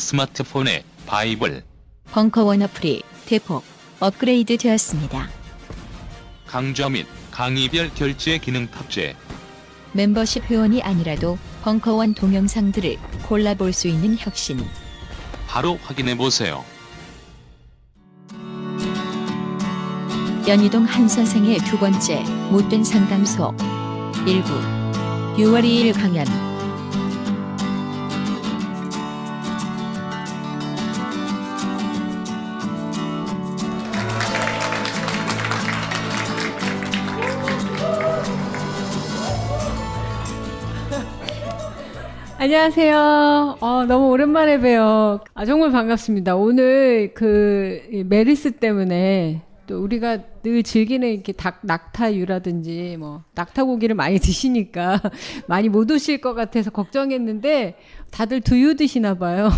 스마트폰의 바이블 벙커원 어플이 대폭 업그레이드 되었습니다. 강좌 및 강의별 결제 기능 탑재 멤버십 회원이 아니라도 벙커원 동영상들을 골라볼 수 있는 혁신. 바로 확인해 보세요. 연희동 한 선생의 두 번째 못된 상담소 일부 6월 2일 강연 안녕하세요. 어, 너무 오랜만에 봬요. 아, 정말 반갑습니다. 오늘 그이 메르스 때문에 또 우리가 늘 즐기는 이렇게 닭 낙타유라든지 뭐 낙타고기를 많이 드시니까 많이 못 오실 것 같아서 걱정했는데 다들 두유 드시나 봐요.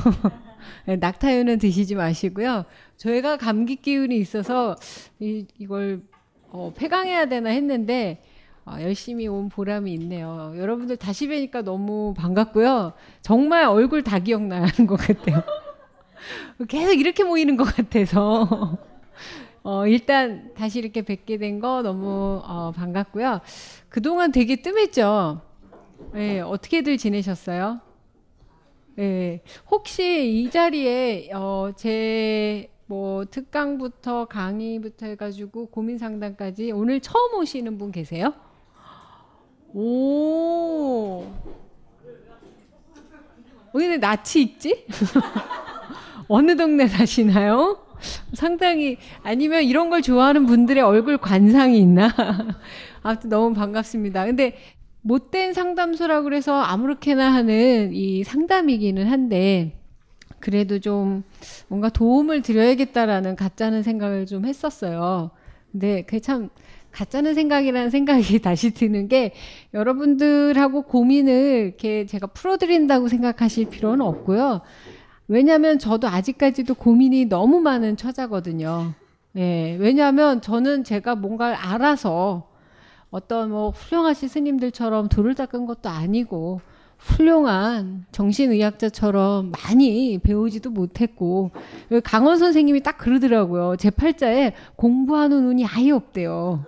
네, 낙타유는 드시지 마시고요. 저희가 감기 기운이 있어서 이, 이걸 어, 폐강해야 되나 했는데 아, 열심히 온 보람이 있네요. 여러분들 다시 뵈니까 너무 반갑고요. 정말 얼굴 다 기억나는 것 같아요. 계속 이렇게 모이는 것 같아서. 어, 일단 다시 이렇게 뵙게 된 거 너무 어, 반갑고요. 그동안 되게 뜸했죠. 네, 어떻게들 지내셨어요? 네, 혹시 이 자리에 어, 제 뭐 특강부터 강의부터 해가지고 고민 상담까지 오늘 처음 오시는 분 계세요? 오. 오늘 낯이 익지? 어느 동네 사시나요? 상당히 아니면 이런 걸 좋아하는 분들의 얼굴 관상이 있나? 아무튼 너무 반갑습니다. 근데 못된 상담소라고 그래서 아무렇게나 하는 이 상담이기는 한데 그래도 좀 뭔가 도움을 드려야겠다라는 가짜는 생각을 좀 했었어요. 근데 그게 참 가짜는 생각이라는 생각이 다시 드는 게 여러분들하고 고민을 이렇게 제가 풀어드린다고 생각하실 필요는 없고요. 왜냐하면 저도 아직까지도 고민이 너무 많은 처자거든요. 예, 왜냐하면 저는 제가 뭔가를 알아서 어떤 뭐 훌륭하신 스님들처럼 돌을 닦은 것도 아니고 훌륭한 정신의학자처럼 많이 배우지도 못했고 강원 선생님이 딱 그러더라고요. 제 팔자에 공부하는 운이 아예 없대요.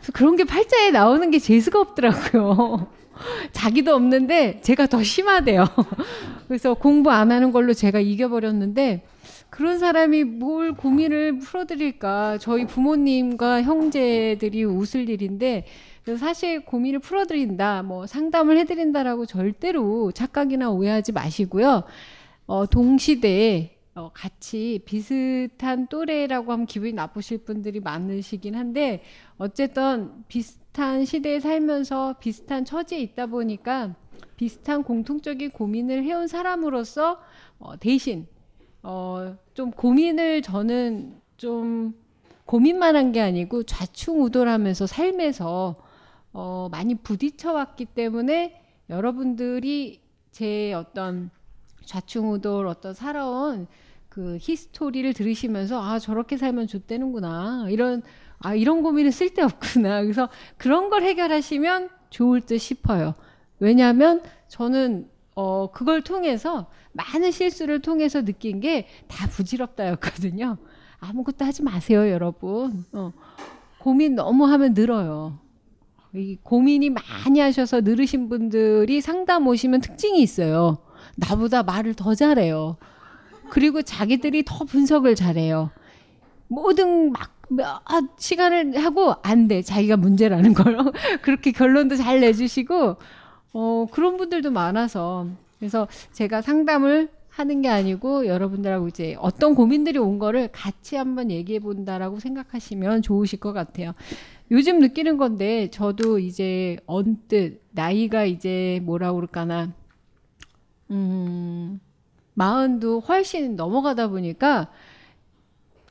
그래서 그런 게 팔자에 나오는 게 재수가 없더라고요. 자기도 없는데 제가 더 심하대요. 그래서 공부 안 하는 걸로 제가 이겨버렸는데 그런 사람이 뭘 고민을 풀어드릴까. 저희 부모님과 형제들이 웃을 일인데 사실 고민을 풀어드린다, 뭐 상담을 해드린다라고 절대로 착각이나 오해하지 마시고요. 어, 동시대에 어, 같이 비슷한 또래라고 하면 기분이 나쁘실 분들이 많으시긴 한데 어쨌든 비슷한 시대에 살면서 비슷한 처지에 있다 보니까 비슷한 공통적인 고민을 해온 사람으로서 어, 대신 어, 좀 고민을 저는 좀 고민만 한 게 아니고 좌충우돌하면서 삶에서 어, 많이 부딪혀 왔기 때문에 여러분들이 제 어떤 좌충우돌 어떤 살아온 그 히스토리를 들으시면서 아 저렇게 살면 좋대는구나 이런 아 이런 고민은 쓸데없구나. 그래서 그런 걸 해결하시면 좋을 듯 싶어요. 왜냐하면 저는 어 그걸 통해서 많은 실수를 통해서 느낀 게 다 부질없다였거든요. 아무것도 하지 마세요 여러분. 어, 고민 너무 하면 늘어요. 이 고민이 많이 하셔서 늘으신 분들이 상담 오시면 특징이 있어요. 나보다 말을 더 잘해요. 그리고 자기들이 더 분석을 잘해요. 모든 막 아, 시간을 하고 안 돼. 자기가 문제라는 걸 그렇게 결론도 잘 내주시고 어, 그런 분들도 많아서 그래서 제가 상담을 하는 게 아니고 여러분들하고 이제 어떤 고민들이 온 거를 같이 한번 얘기해 본다라고 생각하시면 좋으실 것 같아요. 요즘 느끼는 건데 저도 이제 언뜻 나이가 이제 뭐라 그럴까나 음 마흔도 훨씬 넘어가다 보니까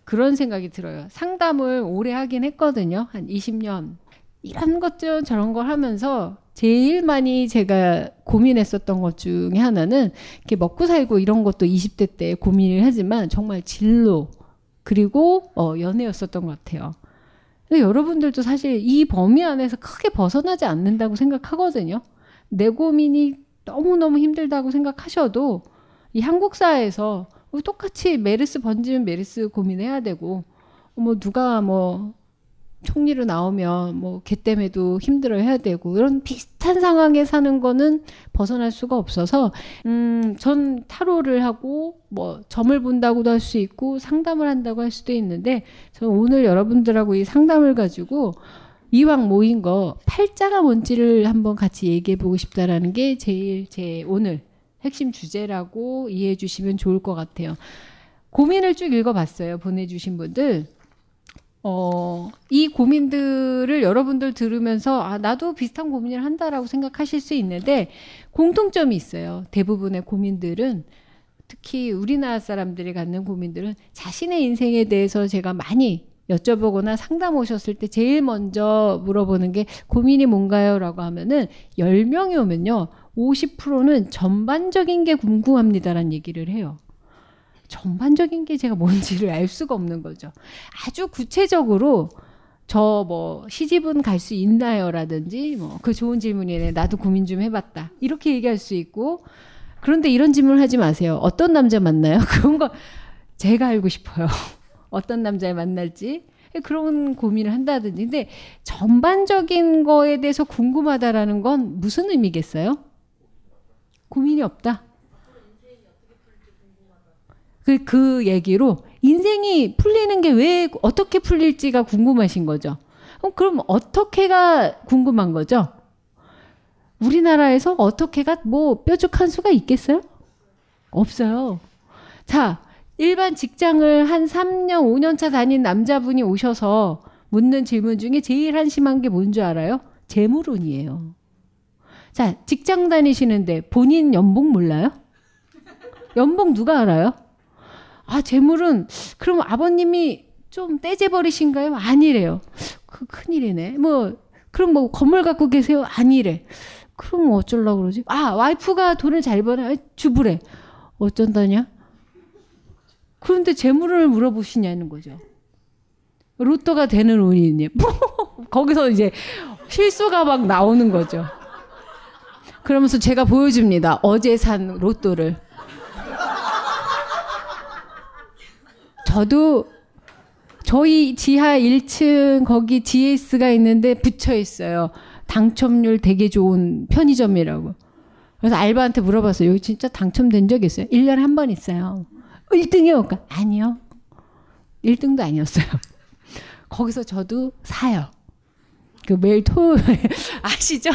그런 생각이 들어요. 상담을 오래 하긴 했거든요. 한 20년. 이런 것들 저런 걸 하면서 제일 많이 제가 고민했었던 것 중에 하나는 이렇게 먹고 살고 이런 것도 20대 때 고민을 하지만 정말 진로 그리고 어, 연애였었던 것 같아요. 근데 여러분들도 사실 이 범위 안에서 크게 벗어나지 않는다고 생각하거든요. 내 고민이 너무너무 힘들다고 생각하셔도 이 한국 사회에서 똑같이 메르스 번지면 메르스 고민해야 되고 뭐 누가 뭐 총리로 나오면 뭐 걔 때문에도 힘들어 해야 되고 이런 비슷한 상황에 사는 거는 벗어날 수가 없어서 음 전 타로를 하고 뭐 점을 본다고도 할 수 있고 상담을 한다고 할 수도 있는데 저는 오늘 여러분들하고 이 상담을 가지고 이왕 모인 거 팔자가 뭔지를 한번 같이 얘기해 보고 싶다라는 게 제일 제 오늘 핵심 주제라고 이해해 주시면 좋을 것 같아요. 고민을 쭉 읽어봤어요. 보내주신 분들. 어, 이 고민들을 여러분들 들으면서, 아, 나도 비슷한 고민을 한다라고 생각하실 수 있는데, 공통점이 있어요. 대부분의 고민들은, 특히 우리나라 사람들이 갖는 고민들은 자신의 인생에 대해서 제가 많이 여쭤보거나 상담 오셨을 때 제일 먼저 물어보는 게 고민이 뭔가요? 라고 하면은 10명이 오면요. 50%는 전반적인 게 궁금합니다라는 얘기를 해요. 전반적인 게 제가 뭔지를 알 수가 없는 거죠. 아주 구체적으로 저 뭐 시집은 갈 수 있나요라든지 뭐 그 좋은 질문이네 나도 고민 좀 해봤다 이렇게 얘기할 수 있고 그런데 이런 질문을 하지 마세요. 어떤 남자 만나요? 그런 거 제가 알고 싶어요. 어떤 남자를 만날지 그런 고민을 한다든지 근데 전반적인 거에 대해서 궁금하다라는 건 무슨 의미겠어요? 고민이 없다. 그, 그 얘기로 인생이 풀리는 게 왜 어떻게 풀릴지가 궁금하신 거죠. 어, 그럼 어떻게가 궁금한 거죠? 우리나라에서 어떻게가 뭐 뾰족한 수가 있겠어요? 없어요. 자, 일반 직장을 한 3년, 5년 차 다닌 남자분이 오셔서 묻는 질문 중에 제일 한심한 게 뭔 줄 알아요? 재물운이에요. 자, 직장 다니시는데 본인 연봉 몰라요? 연봉 누가 알아요? 아, 재물은 그럼 아버님이 좀 떼재버리신가요? 아니래요. 그 큰일이네. 뭐 그럼 뭐 건물 갖고 계세요? 아니래. 그럼 뭐 어쩌려고 그러지? 아, 와이프가 돈을 잘 버나요? 주부래. 어쩐다냐? 그런데 재물을 물어보시냐는 거죠. 로또가 되는 운이니. 거기서 이제 실수가 막 나오는 거죠. 그러면서 제가 보여줍니다. 어제 산 로또를. 저도 저희 지하 1층 거기 GS가 있는데 붙여 있어요. 당첨률 되게 좋은 편의점이라고. 그래서 알바한테 물어봤어요. 여기 진짜 당첨된 적 있어요? 1년에 한 번 있어요. 1등이요? 그러니까 아니요. 1등도 아니었어요. 거기서 저도 사요. 그 매일 토요일 아시죠?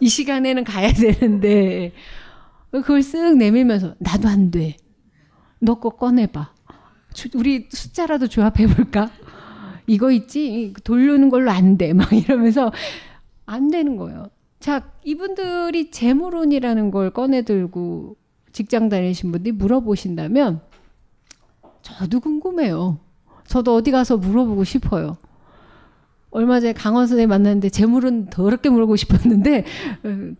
이 시간에는 가야 되는데 그걸 쓱 내밀면서 나도 안 돼. 너 거 꺼내봐. 우리 숫자라도 조합해 볼까? 이거 있지 돌리는 걸로 안 돼. 막 이러면서 안 되는 거예요. 자, 이분들이 재물운이라는 걸 꺼내들고 직장 다니신 분들이 물어보신다면 저도 궁금해요. 저도 어디 가서 물어보고 싶어요. 얼마 전에 강원 선생 만났는데 재물은 더럽게 물어보고 싶었는데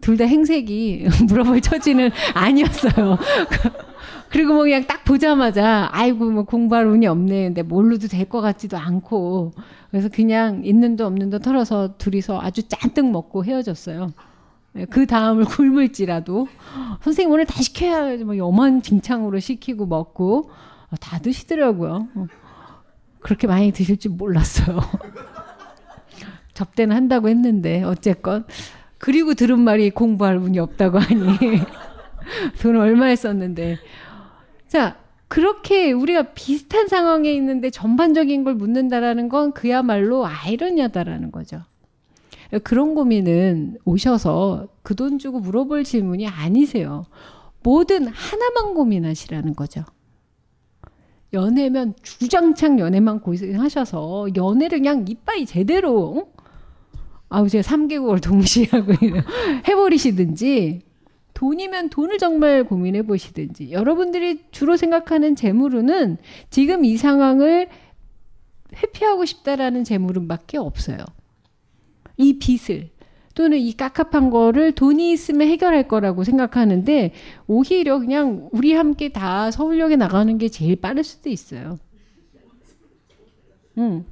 둘 다 행색이 물어볼 처지는 아니었어요. 그리고 뭐 그냥 딱 보자마자 아이고 뭐 공부할 운이 없네. 근데 뭘로도 될 것 같지도 않고 그래서 그냥 있는 도 없는 도 털어서 둘이서 아주 잔뜩 먹고 헤어졌어요. 네, 그 다음을 굶을지라도 선생님 오늘 다 시켜야 뭐 염한 징창으로 시키고 먹고 어, 다 드시더라고요. 어, 그렇게 많이 드실 줄 몰랐어요. 접대는 한다고 했는데 어쨌건 그리고 들은 말이 공부할 운이 없다고 하니 돈 얼마에 썼는데 자 그렇게 우리가 비슷한 상황에 있는데 전반적인 걸 묻는다라는 건 그야말로 아이러니하다라는 거죠. 그런 고민은 오셔서 그 돈 주고 물어볼 질문이 아니세요. 뭐든 하나만 고민하시라는 거죠. 연애면 주장창 연애만 고생하셔서 연애를 그냥 이빠이 제대로 아우 제가 3개국을 동시에 하고 해버리시든지 돈이면 돈을 정말 고민해 보시든지 여러분들이 주로 생각하는 재물은 지금 이 상황을 회피하고 싶다라는 재물은밖에 없어요. 이 빚을 또는 이 깝깝한 거를 돈이 있으면 해결할 거라고 생각하는데 오히려 그냥 우리 함께 다 서울역에 나가는 게 제일 빠를 수도 있어요. 음.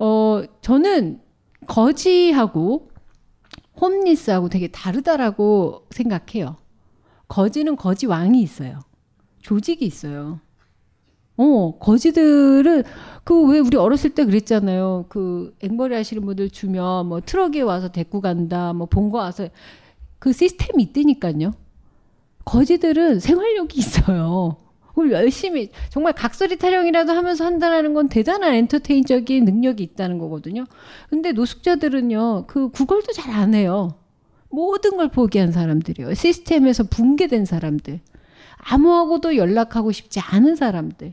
어, 저는 거지하고 홈리스하고 되게 다르다라고 생각해요. 거지는 거지 왕이 있어요. 조직이 있어요. 어, 거지들은 그 왜 우리 어렸을 때 그랬잖아요. 그 앵벌이 하시는 분들 주면 뭐 트럭에 와서 데리고 간다, 뭐 본거 와서 그 시스템이 있다니까요. 거지들은 생활력이 있어요. 그걸 열심히 정말 각설이 타령이라도 하면서 한다는 건 대단한 엔터테인적인 능력이 있다는 거거든요. 근데 노숙자들은요, 그 구걸도 잘 안 해요. 모든 걸 포기한 사람들이요. 시스템에서 붕괴된 사람들. 아무하고도 연락하고 싶지 않은 사람들.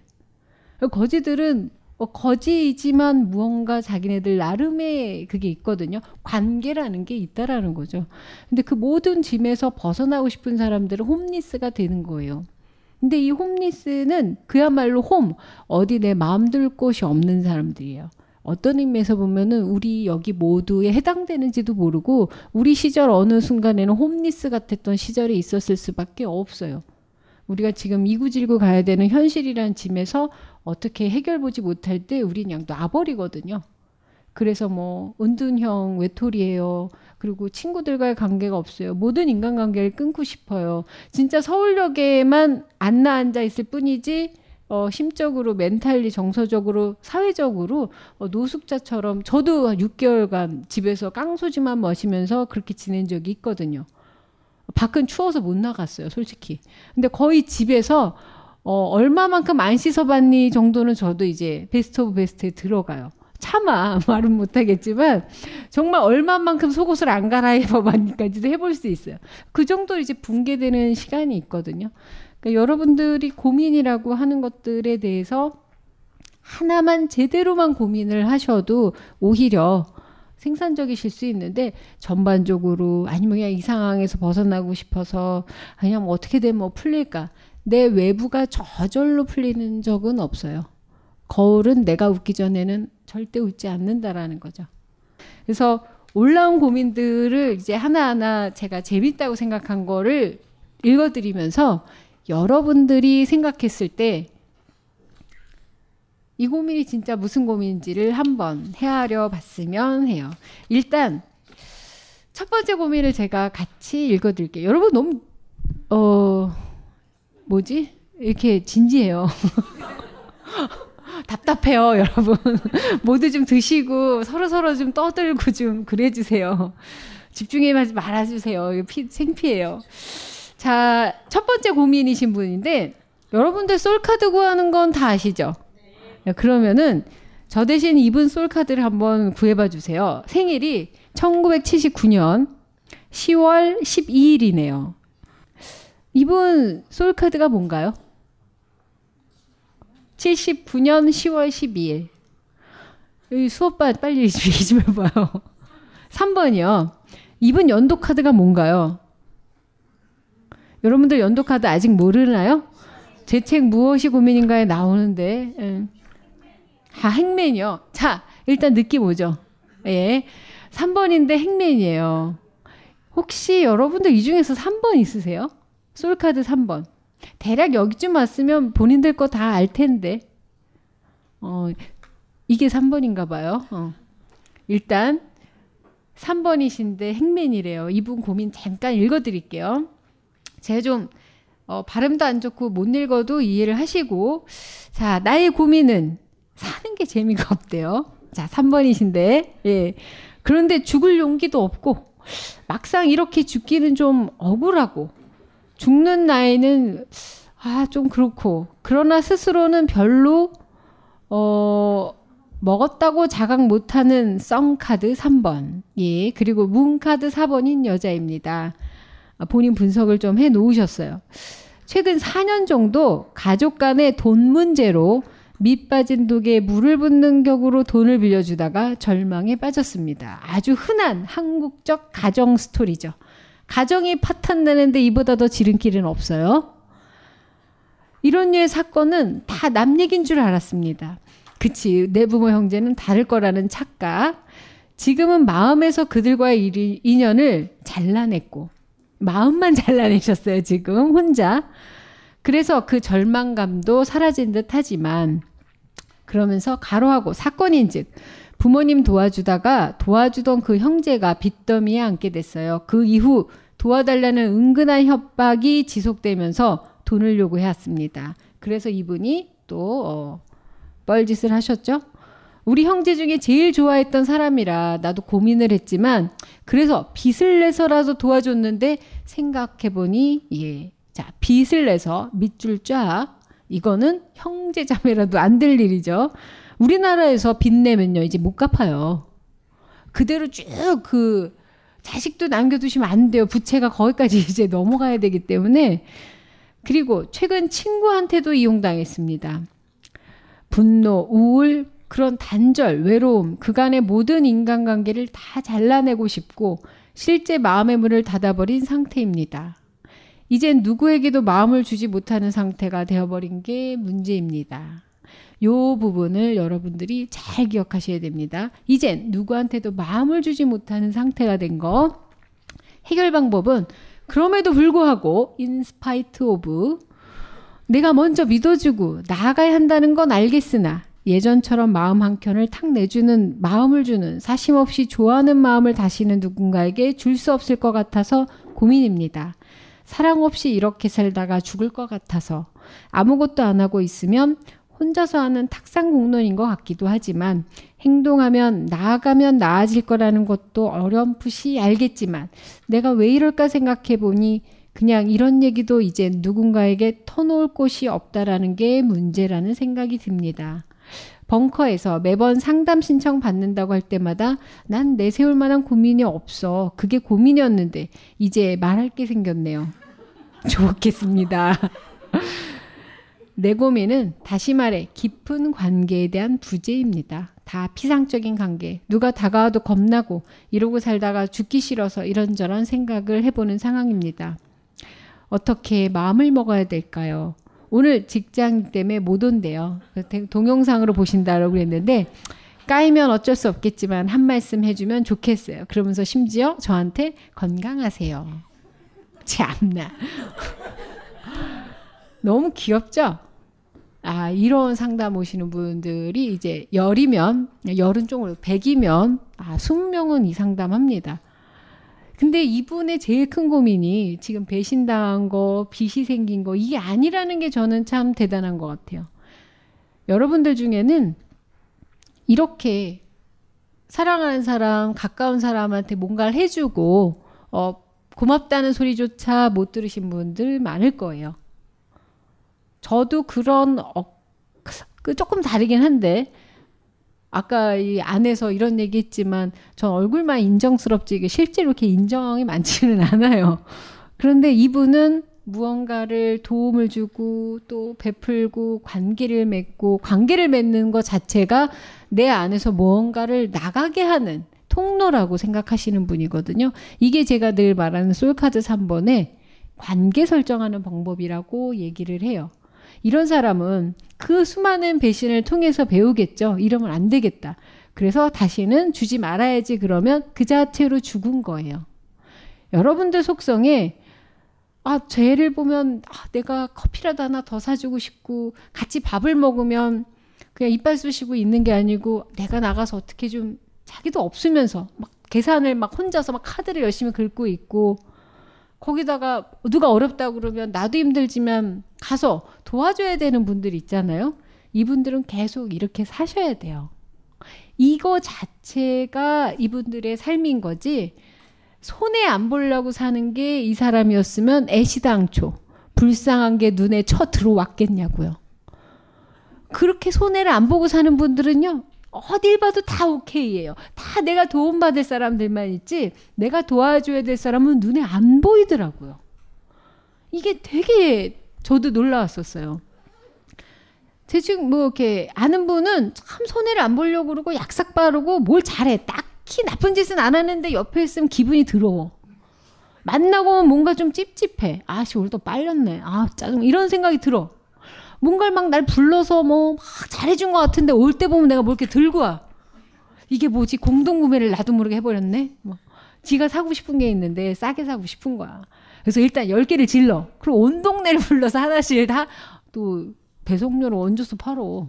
거지들은 어, 거지이지만 무언가 자기네들 나름의 그게 있거든요. 관계라는 게 있다라는 거죠. 근데 그 모든 짐에서 벗어나고 싶은 사람들은 홈리스가 되는 거예요. 근데 이 홈리스는 그야말로 홈, 어디 내 마음 둘 곳이 없는 사람들이에요. 어떤 의미에서 보면은 우리 여기 모두에 해당되는지도 모르고 우리 시절 어느 순간에는 홈리스 같았던 시절이 있었을 수밖에 없어요. 우리가 지금 이구질구 가야 되는 현실이란 짐에서 어떻게 해결 보지 못할 때 우린 그냥 놔버리거든요. 그래서 뭐 은둔형 외톨이에요. 그리고 친구들과의 관계가 없어요. 모든 인간관계를 끊고 싶어요. 진짜 서울역에만 안나 앉아 있을 뿐이지 어, 심적으로, mentally, 정서적으로, 사회적으로 어, 노숙자처럼 저도 6개월간 집에서 깡소주만 마시면서 그렇게 지낸 적이 있거든요. 밖은 추워서 못 나갔어요, 솔직히. 근데 거의 집에서 어, 얼마만큼 안 씻어봤니 정도는 저도 이제 best of best에 들어가요. 차마 말은 못하겠지만 정말 얼마만큼 속옷을 안 갈아입어봤니까지도 해볼 수 있어요. 그 정도 이제 붕괴되는 시간이 있거든요. 그러니까 여러분들이 고민이라고 하는 것들에 대해서 하나만 제대로만 고민을 하셔도 오히려 생산적이실 수 있는데 전반적으로 아니면 그냥 이 상황에서 벗어나고 싶어서 그냥 뭐 어떻게 되면 뭐 풀릴까 내 외부가 저절로 풀리는 적은 없어요. 거울은 내가 웃기 전에는 절대 웃지 않는다라는 거죠. 그래서 올라온 고민들을 이제 하나하나 제가 재밌다고 생각한 거를 읽어드리면서 여러분들이 생각했을 때 이 고민이 진짜 무슨 고민인지를 한번 헤아려 봤으면 해요. 일단 첫 번째 고민을 제가 같이 읽어드릴게요. 여러분 너무 어 뭐지? 이렇게 진지해요. 답답해요, 여러분. 모두 좀 드시고 서로 서로 좀 떠들고 좀 그래 주세요. 집중하지 말아 주세요. 피, 생피해요. 자, 첫 번째 고민이신 분인데 여러분들 솔카드 구하는 건 다 아시죠? 네, 그러면은 저 대신 이분 솔카드를 한번 구해봐 주세요. 생일이 1979년 10월 12일이네요. 이분 솔카드가 뭔가요? 79년 10월 12일. 여기 수업반 빨리 얘기 좀 해봐요. 3번이요. 이분 연도 카드가 뭔가요? 여러분들 연도 카드 아직 모르나요? 제 책 무엇이 고민인가에 나오는데. 예. 아, 행맨이요. 자, 일단 느낌 오죠? 예. 3번인데 행맨이에요. 혹시 여러분들 이 중에서 3번 있으세요? 솔카드 3번. 대략 여기쯤 왔으면 본인들 거 다 알 텐데. 어, 이게 3번인가 봐요. 어. 일단 3번이신데 행맨이래요. 이분 고민 잠깐 읽어 드릴게요. 제가 좀 어, 발음도 안 좋고 못 읽어도 이해를 하시고 자 나의 고민은 사는 게 재미가 없대요. 자 3번이신데 예. 그런데 죽을 용기도 없고 막상 이렇게 죽기는 좀 억울하고 죽는 나이는 아 좀 그렇고 그러나 스스로는 별로 어 먹었다고 자각 못하는 썬카드 3번. 예. 그리고 문카드 4번인 여자입니다. 아, 본인 분석을 좀 해 놓으셨어요. 최근 4년 정도 가족 간의 돈 문제로 밑 빠진 독에 물을 붓는 격으로 돈을 빌려주다가 절망에 빠졌습니다. 아주 흔한 한국적 가정 스토리죠. 가정이 파탄나는데 이보다 더 지름길은 없어요. 이런 류의 사건은 다 남 얘기인 줄 알았습니다. 그치. 내 부모 형제는 다를 거라는 착각. 지금은 마음에서 그들과의 일, 인연을 잘라냈고, 마음만 잘라내셨어요, 지금, 혼자. 그래서 그 절망감도 사라진 듯 하지만, 그러면서 가로하고 사건인 즉, 부모님 도와주다가 도와주던 그 형제가 빚더미에 앉게 됐어요. 그 이후 도와달라는 은근한 협박이 지속되면서 돈을 요구해왔습니다. 그래서 이분이 또, 어, 뻘짓을 하셨죠? 우리 형제 중에 제일 좋아했던 사람이라 나도 고민을 했지만 그래서 빚을 내서라도 도와줬는데 생각해보니 예. 자, 빚을 내서 밑줄 쫙 이거는 형제 자매라도 안 될 일이죠. 우리나라에서 빚 내면요 이제 못 갚아요. 그대로 쭉 그 자식도 남겨두시면 안 돼요. 부채가 거기까지 이제 넘어가야 되기 때문에 그리고 최근 친구한테도 이용당했습니다. 분노, 우울, 그런 단절, 외로움, 그간의 모든 인간관계를 다 잘라내고 싶고 실제 마음의 문을 닫아버린 상태입니다. 이젠 누구에게도 마음을 주지 못하는 상태가 되어버린 게 문제입니다. 요 부분을 여러분들이 잘 기억하셔야 됩니다. 이젠 누구한테도 마음을 주지 못하는 상태가 된 거. 해결 방법은 그럼에도 불구하고 in spite of 내가 먼저 믿어주고 나아가야 한다는 건 알겠으나 예전처럼 마음 한켠을 탁 내주는 마음을 주는 사심 없이 좋아하는 마음을 다시는 누군가에게 줄 수 없을 것 같아서 고민입니다. 사랑 없이 이렇게 살다가 죽을 것 같아서 아무것도 안 하고 있으면 혼자서 하는 탁상 공론인 것 같기도 하지만 행동하면 나아가면 나아질 거라는 것도 어렴풋이 알겠지만 내가 왜 이럴까 생각해 보니 그냥 이런 얘기도 이제 누군가에게 터놓을 곳이 없다라는 게 문제라는 생각이 듭니다. 벙커에서 매번 상담 신청 받는다고 할 때마다 난 내세울 만한 고민이 없어. 그게 고민이었는데 이제 말할 게 생겼네요. 좋겠습니다. 내 고민은 다시 말해 깊은 관계에 대한 부재입니다. 다 피상적인 관계. 누가 다가와도 겁나고 이러고 살다가 죽기 싫어서 이런저런 생각을 해보는 상황입니다. 어떻게 마음을 먹어야 될까요? 오늘 직장 때문에 못 온대요. 동영상으로 보신다고 그랬는데 까이면 어쩔 수 없겠지만 한 말씀 해주면 좋겠어요. 그러면서 심지어 저한테 건강하세요. 참나. 너무 귀엽죠? 아, 이런 상담 오시는 분들이 이제 열이면, 열은 좀, 백이면, 아, 20명은 이 상담합니다. 근데 이분의 제일 큰 고민이 지금 배신당한 거, 빚이 생긴 거, 이게 아니라는 게 저는 참 대단한 것 같아요. 여러분들 중에는 이렇게 사랑하는 사람, 가까운 사람한테 뭔가를 해주고, 어, 고맙다는 소리조차 못 들으신 분들 많을 거예요. 저도 그런, 어, 그 조금 다르긴 한데, 아까 이 안에서 이런 얘기 했지만 전 얼굴만 인정스럽지 이게 실제로 이렇게 인정이 많지는 않아요. 그런데 이분은 무언가를 도움을 주고 또 베풀고 관계를 맺고 관계를 맺는 것 자체가 내 안에서 무언가를 나가게 하는 통로라고 생각하시는 분이거든요. 이게 제가 늘 말하는 솔카드 3번에 관계 설정하는 방법이라고 얘기를 해요. 이런 사람은 그 수많은 배신을 통해서 배우겠죠. 이러면 안 되겠다. 그래서 다시는 주지 말아야지 그러면 그 자체로 죽은 거예요. 여러분들 속성에 아, 쟤를 보면 아, 내가 커피라도 하나 더 사주고 싶고 같이 밥을 먹으면 그냥 이빨 쑤시고 있는 게 아니고 내가 나가서 어떻게 좀 자기도 없으면서 막 계산을 막 혼자서 막 카드를 열심히 긁고 있고 거기다가 누가 어렵다고 그러면 나도 힘들지만 가서 도와줘야 되는 분들이 있잖아요. 이분들은 계속 이렇게 사셔야 돼요. 이거 자체가 이분들의 삶인 거지. 손해 안 보려고 사는 게 이 사람이었으면 애시당초 불쌍한 게 눈에 쳐 들어왔겠냐고요. 그렇게 손해를 안 보고 사는 분들은요. 어딜 봐도 다 오케이예요. 다 내가 도움받을 사람들만 있지 내가 도와줘야 될 사람은 눈에 안 보이더라고요. 이게 되게 저도 놀라웠었어요. 제 지금 뭐 이렇게 아는 분은 참 손해를 안 보려고 그러고 약삭 바르고 뭘 잘해. 딱히 나쁜 짓은 안 하는데 옆에 있으면 기분이 더러워. 만나고 뭔가 좀 찝찝해. 아씨 오늘 또 빨렸네. 아 짜증 이런 생각이 들어. 뭔가를 막 날 불러서 뭐막 잘해준 것 같은데 올 때 보면 내가 뭘 이렇게 들고 와. 이게 뭐지 공동구매를 나도 모르게 해버렸네. 뭐 지가 사고 싶은 게 있는데 싸게 사고 싶은 거야. 그래서 일단 10개를 질러. 그리고 온 동네를 불러서 하나씩 다 또 배송료를 얹어서 팔어.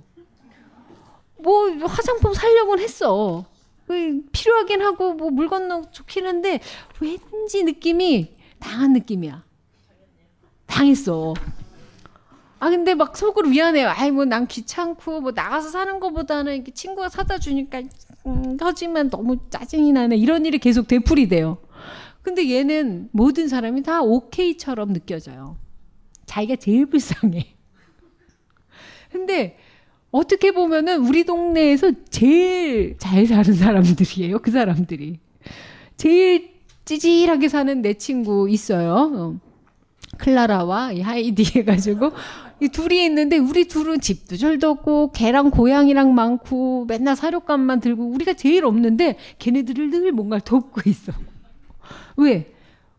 뭐 화장품 살려고는 했어. 그 필요하긴 하고 뭐 물 건너 좋긴 한데 왠지 느낌이 당한 느낌이야. 당했어. 아 근데 막 속으로 미안해요. 아이 뭐 난 귀찮고 뭐 나가서 사는 것보다는 이렇게 친구가 사다 주니까 음, 하지만 너무 짜증이 나네. 이런 일이 계속 되풀이 돼요. 근데 얘는 모든 사람이 다 오케이처럼 느껴져요. 자기가 제일 불쌍해. 근데 어떻게 보면은 우리 동네에서 제일 잘 사는 사람들이에요. 그 사람들이. 제일 찌질하게 사는 내 친구 있어요. 어. 클라라와 이 하이디 해가지고 이 둘이 있는데 우리 둘은 집도 절도 없고 걔랑 고양이랑 많고 맨날 사료감만 들고 우리가 제일 없는데 걔네들을 늘 뭔가를 돕고 있어. 왜?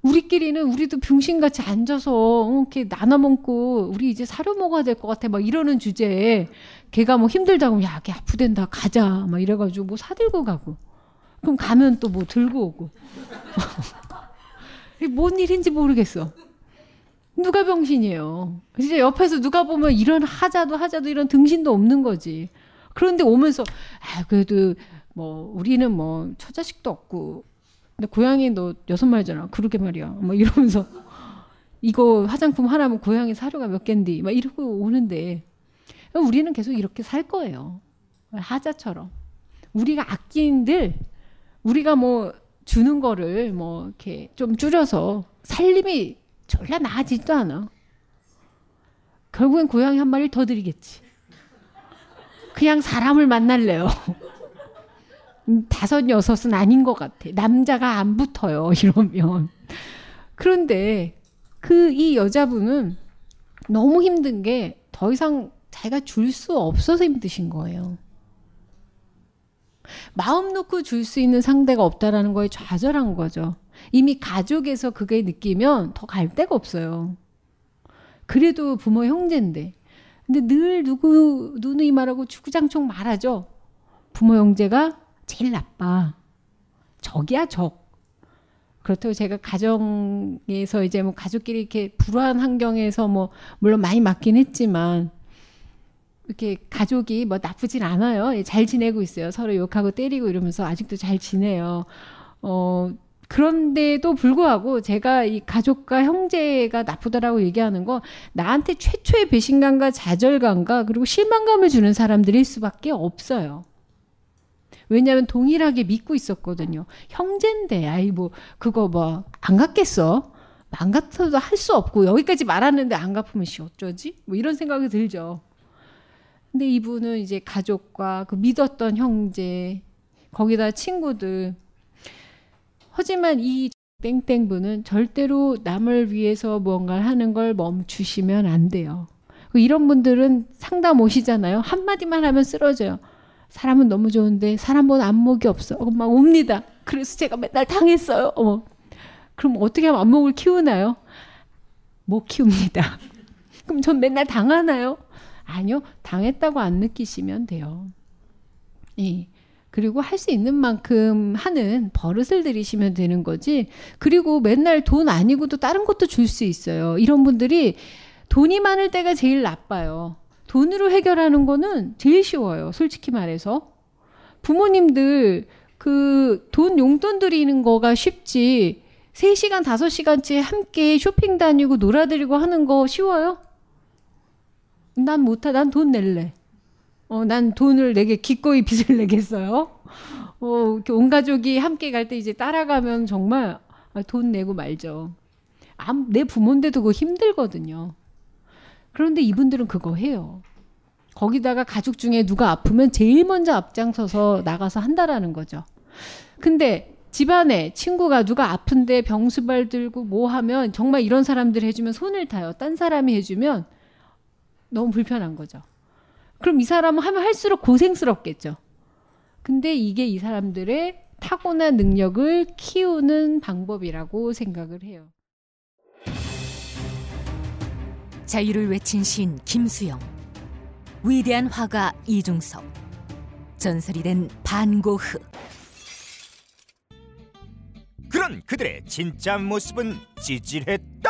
우리끼리는 우리도 병신같이 앉아서 어, 이렇게 나눠 먹고 우리 이제 사료 먹어야 될 것 같아 막 이러는 주제에 걔가 뭐 힘들다고 야, 걔 아프댄다 가자 막 이래가지고 뭐 사들고 가고 그럼 가면 또 뭐 들고 오고 뭔 일인지 모르겠어. 누가 병신이에요. 진짜 옆에서 누가 보면 이런 하자도 하자도 이런 등신도 없는 거지. 그런데 오면서 아 그래도 뭐 우리는 뭐 처자식도 없고 근데 고양이 너 여섯 마리잖아. 그러게 말이야. 뭐 이러면서 이거 화장품 하나면 고양이 사료가 몇 갠디 막 이러고 오는데 우리는 계속 이렇게 살 거예요. 하자처럼 우리가 아낀들 우리가 뭐 주는 거를 뭐 이렇게 좀 줄여서 살림이 졸라 나아지지도 않아. 결국엔 고양이 한 마리 더 드리겠지. 그냥 사람을 만날래요. 다섯 여섯은 아닌 것 같아. 남자가 안 붙어요. 이러면. 그런데 그 이 여자분은 너무 힘든 게 더 이상 자기가 줄 수 없어서 힘드신 거예요. 마음 놓고 줄 수 있는 상대가 없다라는 거에 좌절한 거죠. 이미 가족에서 그게 느끼면 더 갈 데가 없어요. 그래도 부모 형제인데. 근데 늘 누구 누누이 말하고 주구장창 말하죠. 부모 형제가 제일 나빠. 적이야 적. 그렇다고 제가 가정에서 이제 뭐 가족끼리 이렇게 불우한 환경에서 뭐 물론 많이 맞긴 했지만 이렇게 가족이 뭐 나쁘진 않아요. 잘 지내고 있어요. 서로 욕하고 때리고 이러면서 아직도 잘 지내요. 어 그런데도 불구하고 제가 이 가족과 형제가 나쁘다라고 얘기하는 거 나한테 최초의 배신감과 좌절감과 그리고 실망감을 주는 사람들일 수밖에 없어요. 왜냐하면 동일하게 믿고 있었거든요. 형제인데, 아이 뭐 그거 뭐안 갚겠어? 안 갚아도 할 수 없고 여기까지 말하는데 안 갚으면 씨 어쩌지? 뭐 이런 생각이 들죠. 근데 이분은 이제 가족과 그 믿었던 형제 거기다 친구들 하지만 이 땡땡분은 절대로 남을 위해서 무언가를 하는 걸 멈추시면 안 돼요. 이런 분들은 상담 오시잖아요. 한마디만 하면 쓰러져요. 사람은 너무 좋은데 사람 본 안목이 없어. 어, 막 옵니다. 그래서 제가 맨날 당했어요. 어머. 그럼 어떻게 하면 안목을 키우나요? 못 키웁니다. 그럼 전 맨날 당하나요? 아니요. 당했다고 안 느끼시면 돼요. 예. 그리고 할 수 있는 만큼 하는 버릇을 들이시면 되는 거지. 그리고 맨날 돈 아니고도 다른 것도 줄 수 있어요. 이런 분들이 돈이 많을 때가 제일 나빠요. 돈으로 해결하는 거는 제일 쉬워요. 솔직히 말해서. 부모님들 그 돈 용돈 드리는 거가 쉽지. 3시간, 5시간째 함께 쇼핑 다니고 놀아드리고 하는 거 쉬워요? 난 못하, 난 돈 낼래. 어, 난 돈을 내게 기꺼이 빚을 내겠어요. 어, 온 가족이 함께 갈 때 이제 따라가면 정말 아, 돈 내고 말죠. 아, 내 부모인데도 그거 힘들거든요. 그런데 이분들은 그거 해요. 거기다가 가족 중에 누가 아프면 제일 먼저 앞장서서 나가서 한다라는 거죠. 근데 집안에 친구가 누가 아픈데 병수발 들고 뭐 하면 정말 이런 사람들 해주면 손을 타요. 딴 사람이 해주면 너무 불편한 거죠. 그럼 이 사람은 하면 할수록 고생스럽겠죠. 근데 이게 이 사람들의 타고난 능력을 키우는 방법이라고 생각을 해요. 자유를 외친 시인 김수영, 위대한 화가 이중섭, 전설이 된 반고흐. 그런 그들의 진짜 모습은 찌질했다.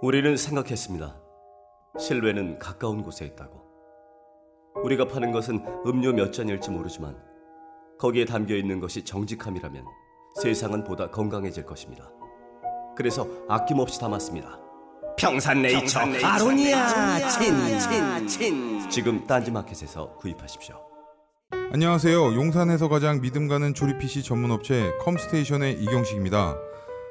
우리는 생각했습니다. 실외는 가까운 곳에 있다고. 우리가 파는 것은 음료 몇 잔일지 모르지만 거기에 담겨 있는 것이 정직함이라면 세상은 보다 건강해질 것입니다. 그래서 아낌없이 담았습니다. 평산네이처, 아로니아 친친친 지금 딴지마켓에서 구입하십시오. 안녕하세요. 용산에서 가장 믿음 가는 조립 PC 전문 업체 컴스테이션의 이경식입니다.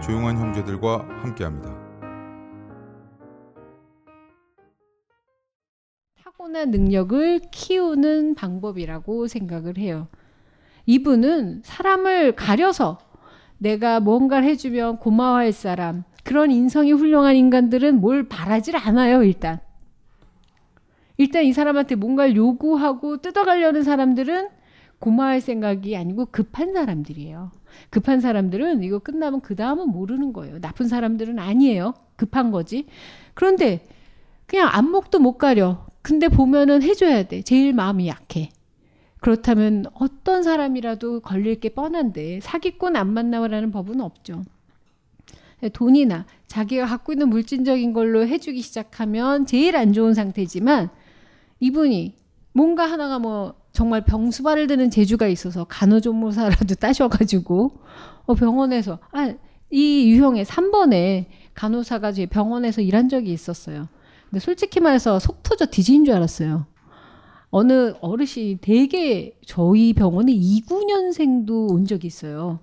조용한 형제들과 함께합니다. 타고난 능력을 키우는 방법이라고 생각을 해요. 이분은 사람을 가려서 내가 뭔가를 해주면 고마워할 사람, 그런 인성이 훌륭한 인간들은 뭘 바라질 않아요, 일단. 일단 이 사람한테 뭔가를 요구하고 뜯어가려는 사람들은 고마워할 생각이 아니고 급한 사람들이에요. 급한 사람들은 이거 끝나면 그 다음은 모르는 거예요. 나쁜 사람들은 아니에요. 급한 거지. 그런데 그냥 안목도 못 가려. 근데 보면은 해줘야 돼. 제일 마음이 약해. 그렇다면 어떤 사람이라도 걸릴 게 뻔한데 사기꾼 안 만나라는 법은 없죠. 돈이나 자기가 갖고 있는 물질적인 걸로 해주기 시작하면 제일 안 좋은 상태지만 이분이 뭔가 하나가 뭐 정말 병수발을 드는 재주가 있어서 간호조무사라도 따셔가지고 어 병원에서 아 이 유형의 3번에 간호사가 제 병원에서 일한 적이 있었어요. 근데 솔직히 말해서 속 터져 뒤진 줄 알았어요. 어느 어르신 되게 저희 병원에 29년생도 온 적이 있어요.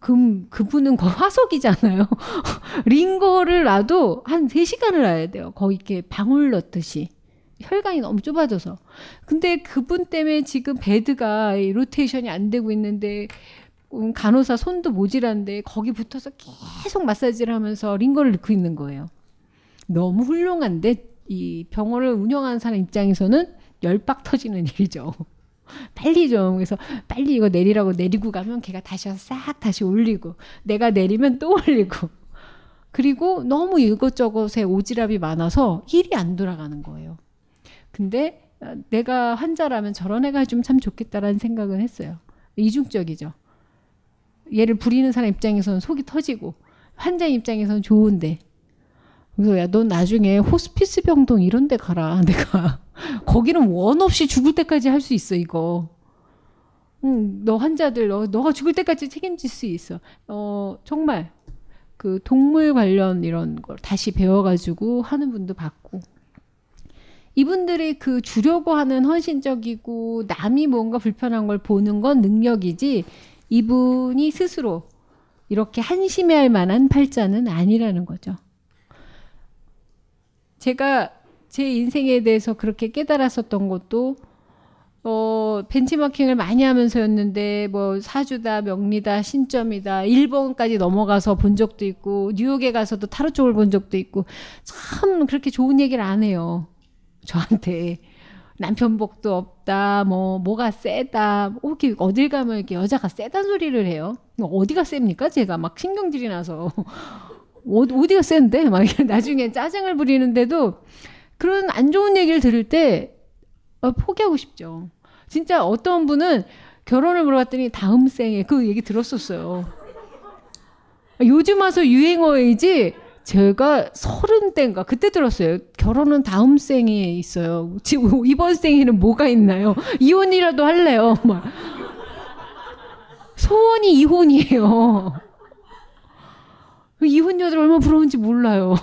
그, 그분은 거 화석이잖아요. 링거를 놔도 한 3시간을 놔야 돼요. 거의 이렇게 방울 넣듯이. 혈관이 너무 좁아져서. 근데 그분 때문에 지금 베드가 로테이션이 안 되고 있는데 음, 간호사 손도 모질한데 거기 붙어서 계속 마사지를 하면서 링거를 넣고 있는 거예요. 너무 훌륭한데 이 병원을 운영하는 사람 입장에서는 열박 터지는 일이죠. 빨리 좀 그래서 빨리 이거 내리라고 내리고 가면 걔가 다시 와서 싹 다시 올리고 내가 내리면 또 올리고 그리고 너무 이것저것에 오지랖이 많아서 일이 안 돌아가는 거예요. 근데 내가 환자라면 저런 애가 좀 참 좋겠다라는 생각은 했어요. 이중적이죠. 얘를 부리는 사람 입장에서는 속이 터지고 환자 입장에서는 좋은데 그래서 야, 넌 나중에 호스피스 병동 이런 데 가라. 내가 거기는 원 없이 죽을 때까지 할 수 있어, 이거. 응, 너 환자들 너 너가 죽을 때까지 책임질 수 있어. 어, 정말 그 동물 관련 이런 걸 다시 배워 가지고 하는 분도 봤고. 이분들이 그 주려고 하는 헌신적이고 남이 뭔가 불편한 걸 보는 건 능력이지 이분이 스스로 이렇게 한심해할 만한 팔자는 아니라는 거죠. 제가 제 인생에 대해서 그렇게 깨달았었던 것도 어, 벤치마킹을 많이 하면서였는데 뭐 사주다, 명리다, 신점이다, 일본까지 넘어가서 본 적도 있고 뉴욕에 가서도 타로 쪽을 본 적도 있고 참 그렇게 좋은 얘기를 안 해요. 저한테 남편 복도 없다, 뭐 뭐가 세다, 뭐 이렇게 어딜 가면 이렇게 여자가 세단 소리를 해요. 어디가 셉니까? 제가 막 신경질이 나서 어디 가 센데? 막 나중에 짜증을 부리는데도 그런 안 좋은 얘기를 들을 때 어, 포기하고 싶죠. 진짜 어떤 분은 결혼을 물어봤더니 다음 생에 그 얘기 들었었어요. 요즘 와서 유행어이지 제가 서른 대인가 그때 들었어요. 결혼은 다음 생에 있어요. 지금 이번 생에는 뭐가 있나요? 이혼이라도 할래요. 막. 소원이 이혼이에요. 이혼 여들 얼마나 부러운지 몰라요.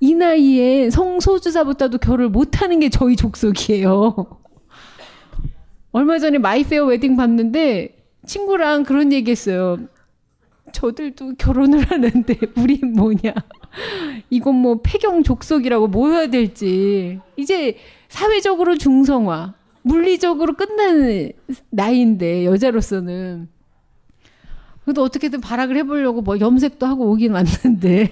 이 나이에 성소주사보다도 결혼을 못하는 게 저희 족속이에요. 얼마 전에 마이페어 웨딩 봤는데 친구랑 그런 얘기 했어요. 저들도 결혼을 하는데 우린 뭐냐. 이건 뭐 폐경 족속이라고 뭐 해야 될지. 이제 사회적으로 중성화, 물리적으로 끝나는 나이인데 여자로서는. 그래도 어떻게든 발악을 해보려고 뭐 염색도 하고 오긴 왔는데.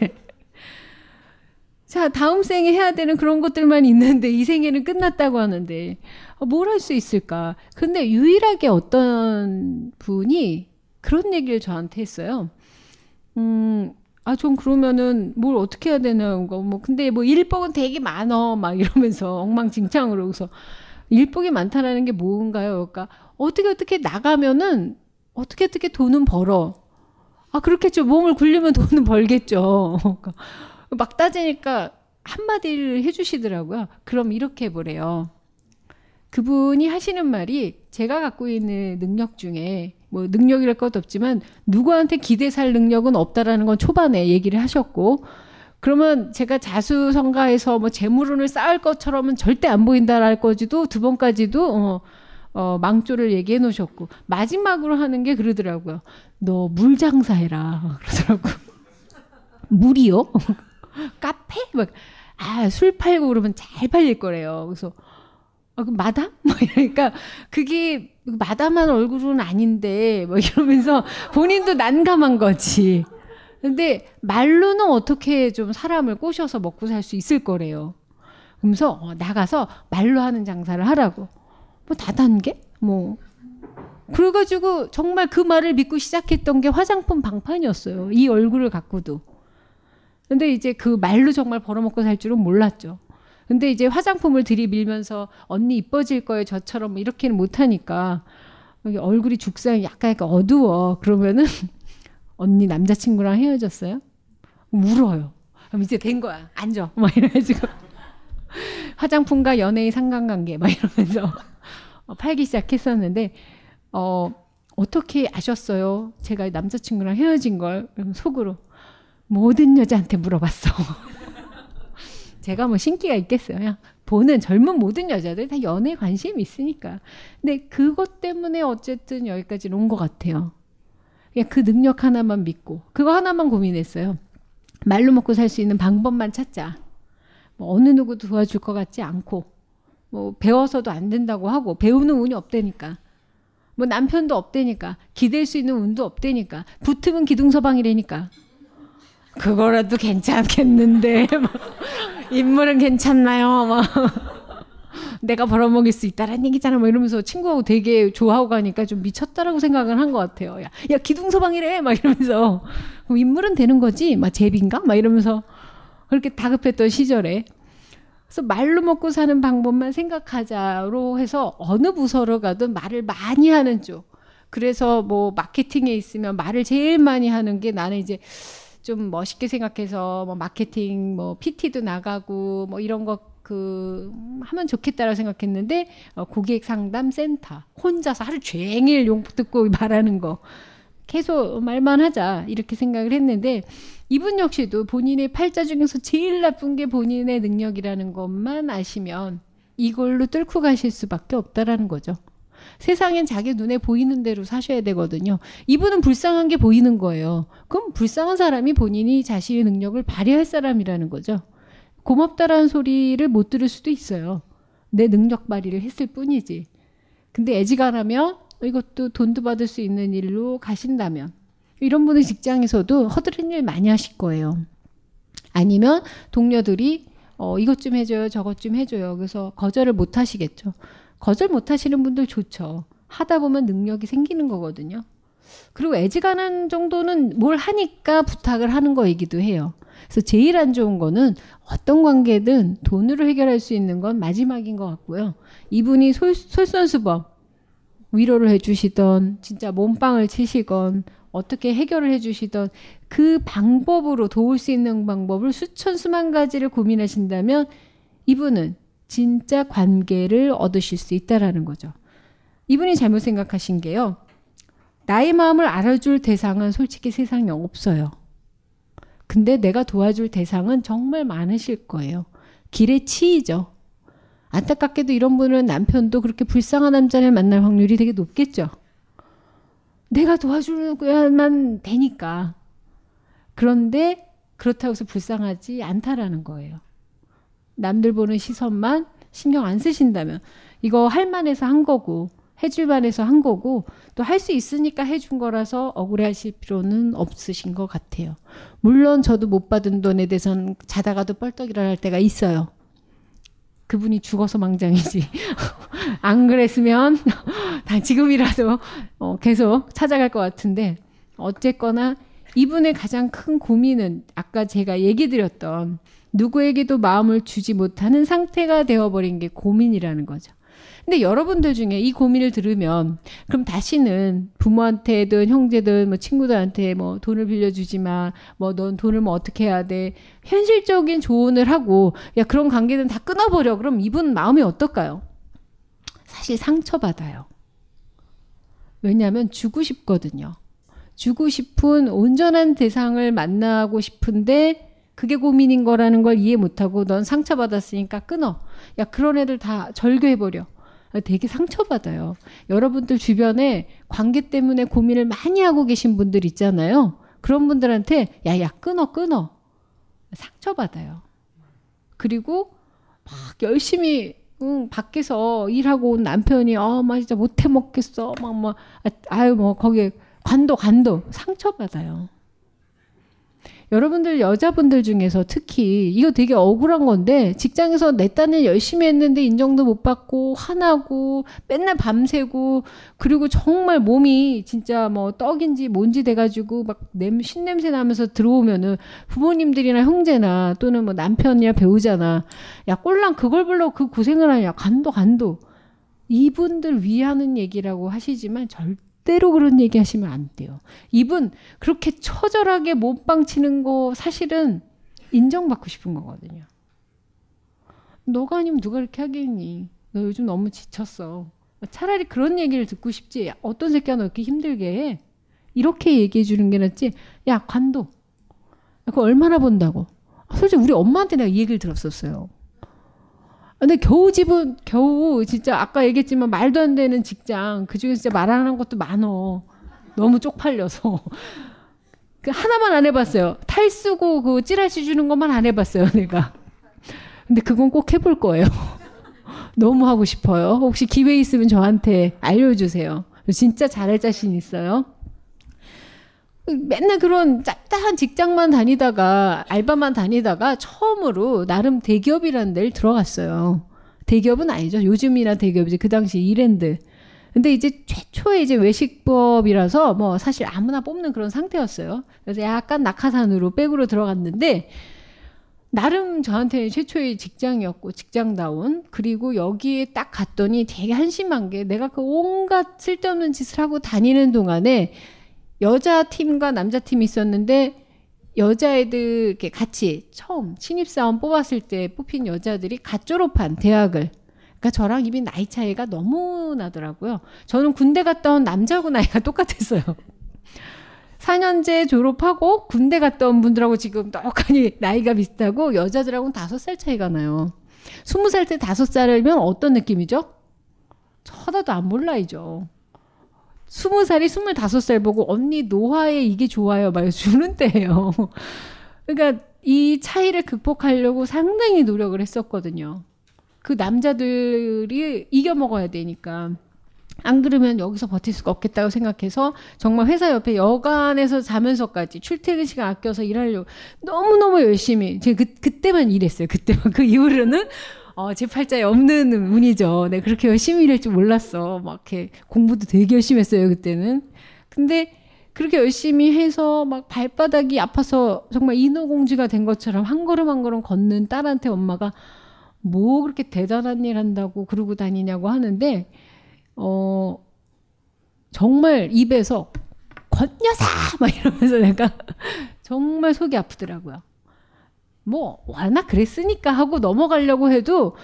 자, 다음 생에 해야 되는 그런 것들만 있는데 이 생에는 끝났다고 하는데 어, 뭘할 수 있을까? 근데 유일하게 어떤 분이 그런 얘기를 저한테 했어요. 음, 아, 좀 그러면은 뭘 어떻게 해야 되나, 거, 뭐, 근데 뭐 일복은 되게 많어, 막 이러면서 엉망진창으로. 그래서 일복이 많다라는 게 뭔가요? 그러니까 어떻게 어떻게 나가면은 어떻게 어떻게 돈은 벌어. 아, 그렇겠죠. 몸을 굴리면 돈은 벌겠죠. 그러니까 막 따지니까 한마디를 해주시더라고요. 그럼 이렇게 해보래요. 그분이 하시는 말이 제가 갖고 있는 능력 중에 뭐 능력이랄 것도 없지만 누구한테 기대 살 능력은 없다라는 건 초반에 얘기를 하셨고 그러면 제가 자수성가해서 뭐 재물운을 쌓을 것처럼은 절대 안 보인다랄 거지도 두 번까지도 어, 어, 망조를 얘기해 놓으셨고 마지막으로 하는 게 그러더라고요. 너 물 장사해라 그러더라고. 물이요? 카페? 막, 아, 술 팔고 그러면 잘 팔릴 거래요. 그래서, 아, 그 마담? 뭐 이러니까, 그게 마담한 얼굴은 아닌데, 뭐 이러면서 본인도 난감한 거지. 근데 말로는 어떻게 좀 사람을 꼬셔서 먹고 살 수 있을 거래요. 그러면서 어, 나가서 말로 하는 장사를 하라고. 뭐 다단계? 뭐. 그래가지고 정말 그 말을 믿고 시작했던 게 화장품 방판이었어요. 이 얼굴을 갖고도. 근데 이제 그 말로 정말 벌어먹고 살 줄은 몰랐죠. 근데 이제 화장품을 들이밀면서 언니 이뻐질 거예요. 저처럼 이렇게는 못하니까 얼굴이 죽상이 약간 약간 어두워. 그러면은 언니 남자친구랑 헤어졌어요? 울어요. 그럼 이제 된 거야. 앉아. 막 이래가지고 화장품과 연예인 상관관계 막 이러면서 팔기 시작했었는데 어 어떻게 아셨어요? 제가 남자친구랑 헤어진 걸 속으로 모든 여자한테 물어봤어. 제가 뭐 신기가 있겠어요. 보는 젊은 모든 여자들 다 연애 관심이 있으니까. 근데 그것 때문에 어쨌든 여기까지 온 것 같아요. 그냥 그 능력 하나만 믿고 그거 하나만 고민했어요. 말로 먹고 살 수 있는 방법만 찾자. 뭐 어느 누구도 도와줄 것 같지 않고 뭐 배워서도 안 된다고 하고 배우는 운이 없대니까. 뭐 남편도 없대니까 기댈 수 있는 운도 없대니까 붙으면 기둥서방이래니까 그거라도 괜찮겠는데 인물은 괜찮나요? 막 내가 벌어먹일 수 있다라는 얘기잖아. 막 이러면서 친구하고 되게 좋아하고 가니까 좀 미쳤다라고 생각을 한 것 같아요. 야, 야 기둥서방이래 막 이러면서 인물은 되는 거지. 막 제비인가? 막 이러면서 그렇게 다급했던 시절에 그래서 말로 먹고 사는 방법만 생각하자로 해서 어느 부서로 가든 말을 많이 하는 쪽. 그래서 뭐 마케팅에 있으면 말을 제일 많이 하는 게 나는 이제 좀 멋있게 생각해서 뭐 마케팅, 뭐 PT도 나가고 뭐 이런 거 그 하면 좋겠다라고 생각했는데 어, 고객 상담 센터. 혼자서 하루 종일 욕 듣고 말하는 거. 계속 말만 하자. 이렇게 생각을 했는데 이분 역시도 본인의 팔자 중에서 제일 나쁜 게 본인의 능력이라는 것만 아시면 이걸로 뚫고 가실 수밖에 없다라는 거죠. 세상엔 자기 눈에 보이는 대로 사셔야 되거든요. 이분은 불쌍한 게 보이는 거예요. 그럼 불쌍한 사람이 본인이 자신의 능력을 발휘할 사람이라는 거죠. 고맙다라는 소리를 못 들을 수도 있어요. 내 능력 발휘를 했을 뿐이지. 근데 애지간하면 이것도 돈도 받을 수 있는 일로 가신다면 이런 분은 직장에서도 허드렛 일 많이 하실 거예요. 아니면 동료들이 어, 이것 좀 해줘요, 저것 좀 해줘요. 그래서 거절을 못 하시겠죠. 거절 못 하시는 분들 좋죠. 하다 보면 능력이 생기는 거거든요. 그리고 애지간한 정도는 뭘 하니까 부탁을 하는 거이기도 해요. 그래서 제일 안 좋은 거는 어떤 관계든 돈으로 해결할 수 있는 건 마지막인 것 같고요. 이분이 솔, 솔선수범 위로를 해주시던 진짜 몸빵을 치시건 어떻게 해결을 해주시던 그 방법으로 도울 수 있는 방법을 수천 수만 가지를 고민하신다면 이분은 진짜 관계를 얻으실 수 있다라는 거죠. 이분이 잘못 생각하신 게요. 나의 마음을 알아줄 대상은 솔직히 세상에 없어요. 근데 내가 도와줄 대상은 정말 많으실 거예요. 길에 치이죠. 안타깝게도 이런 분은 남편도 그렇게 불쌍한 남자를 만날 확률이 되게 높겠죠. 내가 도와주야만 되니까. 그런데 그렇다고 해서 불쌍하지 않다라는 거예요. 남들 보는 시선만 신경 안 쓰신다면 이거 할 만해서 한 거고 해줄 만해서 한 거고 또 할 수 있으니까 해준 거라서 억울해하실 필요는 없으신 것 같아요. 물론 저도 못 받은 돈에 대해서는 자다가도 뻘떡 일어날 때가 있어요. 그분이 죽어서 망정이지. 안 그랬으면 다 지금이라도 어, 계속 찾아갈 것 같은데 어쨌거나 이분의 가장 큰 고민은 아까 제가 얘기 드렸던 누구에게도 마음을 주지 못하는 상태가 되어버린 게 고민이라는 거죠. 근데 여러분들 중에 이 고민을 들으면 그럼 다시는 부모한테든 형제든 뭐 친구들한테 뭐 돈을 빌려주지 마. 뭐 넌 돈을 뭐 어떻게 해야 돼. 현실적인 조언을 하고 야 그런 관계는 다 끊어버려. 그럼 이분 마음이 어떨까요? 사실 상처받아요. 왜냐하면 주고 싶거든요. 주고 싶은 온전한 대상을 만나고 싶은데 그게 고민인 거라는 걸 이해 못하고 넌 상처받았으니까 끊어. 야 그런 애들 다 절교해버려. 되게 상처받아요. 여러분들 주변에 관계 때문에 고민을 많이 하고 계신 분들 있잖아요. 그런 분들한테 야, 야, 끊어, 끊어. 상처받아요. 그리고 막 열심히 응, 밖에서 일하고 온 남편이 어, 막 진짜 못해 먹겠어. 막, 막, 아, 아유, 뭐, 거기에 관도, 관도. 상처받아요. 여러분들 여자분들 중에서 특히 이거 되게 억울한 건데 직장에서 내 딴을 열심히 했는데 인정도 못 받고 화나고 맨날 밤새고 그리고 정말 몸이 진짜 뭐 떡인지 뭔지 돼가지고 막 냄, 신냄새 나면서 들어오면은 부모님들이나 형제나 또는 뭐 남편이나 배우자나 야 꼴랑 그걸 불러 그 고생을 하냐. 간도 간도. 이분들 위하는 얘기라고 하시지만 절대 절대로 그런 얘기 하시면 안 돼요. 이분 그렇게 처절하게 몸빵 치는 거 사실은 인정받고 싶은 거거든요. 너가 아니면 누가 이렇게 하겠니? 너 요즘 너무 지쳤어. 차라리 그런 얘기를 듣고 싶지. 어떤 새끼가 너 이렇게 힘들게 해? 이렇게 얘기해 주는 게 낫지. 야, 관도. 그거 얼마나 번다고. 솔직히 우리 엄마한테 내가 이 얘기를 들었었어요. 근데 겨우 집은 겨우 진짜 아까 얘기했지만 말도 안 되는 직장 그 중에 진짜 말안 하는 것도 많어. 너무 쪽팔려서. 그 하나만 안 해봤어요. 탈 쓰고 그 찌라시 주는 것만 안 해봤어요, 내가. 근데 그건 꼭 해볼 거예요. 너무 하고 싶어요. 혹시 기회 있으면 저한테 알려주세요. 진짜 잘할 자신 있어요. 맨날 그런 짭짤한 직장만 다니다가 알바만 다니다가 처음으로 나름 대기업이라는 데를 들어갔어요. 대기업은 아니죠. 요즘이나 대기업이지. 그 당시 이랜드. 근데 이제 최초의 이제 외식법이라서 뭐 사실 아무나 뽑는 그런 상태였어요. 그래서 약간 낙하산으로 백으로 들어갔는데 나름 저한테 최초의 직장이었고 직장다운 그리고 여기에 딱 갔더니 되게 한심한 게 내가 그 온갖 쓸데없는 짓을 하고 다니는 동안에 여자 팀과 남자 팀이 있었는데 여자애들 이렇게 같이 처음 신입사원 뽑았을 때 뽑힌 여자들이 갓 졸업한 대학을 그러니까 저랑 이미 나이 차이가 너무 나더라고요. 저는 군대 갔다 온 남자하고 나이가 똑같았어요. 4년제 졸업하고 군대 갔다 온 분들하고 지금 똑같이 나이가 비슷하고 여자들하고는 5살 차이가 나요. 20살 때 5살이면 어떤 느낌이죠? 쳐다도 안 몰라이죠. 스무 살이 스물다섯 살 보고 언니 노화에 이게 좋아요 말 주는 때예요. 그러니까 이 차이를 극복하려고 상당히 노력을 했었거든요. 그 남자들이 이겨 먹어야 되니까. 안 그러면 여기서 버틸 수가 없겠다고 생각해서 정말 회사 옆에 여간에서 자면서까지 출퇴근 시간 아껴서 일하려고 너무너무 열심히 제가 그, 그때만 일했어요. 그때만 그 이후로는 어, 제 팔자에 없는 운이죠. 네, 그렇게 열심히 일할 줄 몰랐어. 막 이렇게 공부도 되게 열심히 했어요, 그때는. 근데 그렇게 열심히 해서 막 발바닥이 아파서 정말 인어공주가 된 것처럼 한 걸음 한 걸음 걷는 딸한테 엄마가 뭐 그렇게 대단한 일 한다고 그러고 다니냐고 하는데, 어, 정말 입에서 권여사! 막 이러면서 내가 정말 속이 아프더라고요. 뭐 워낙 그랬으니까 하고 넘어가려고 해도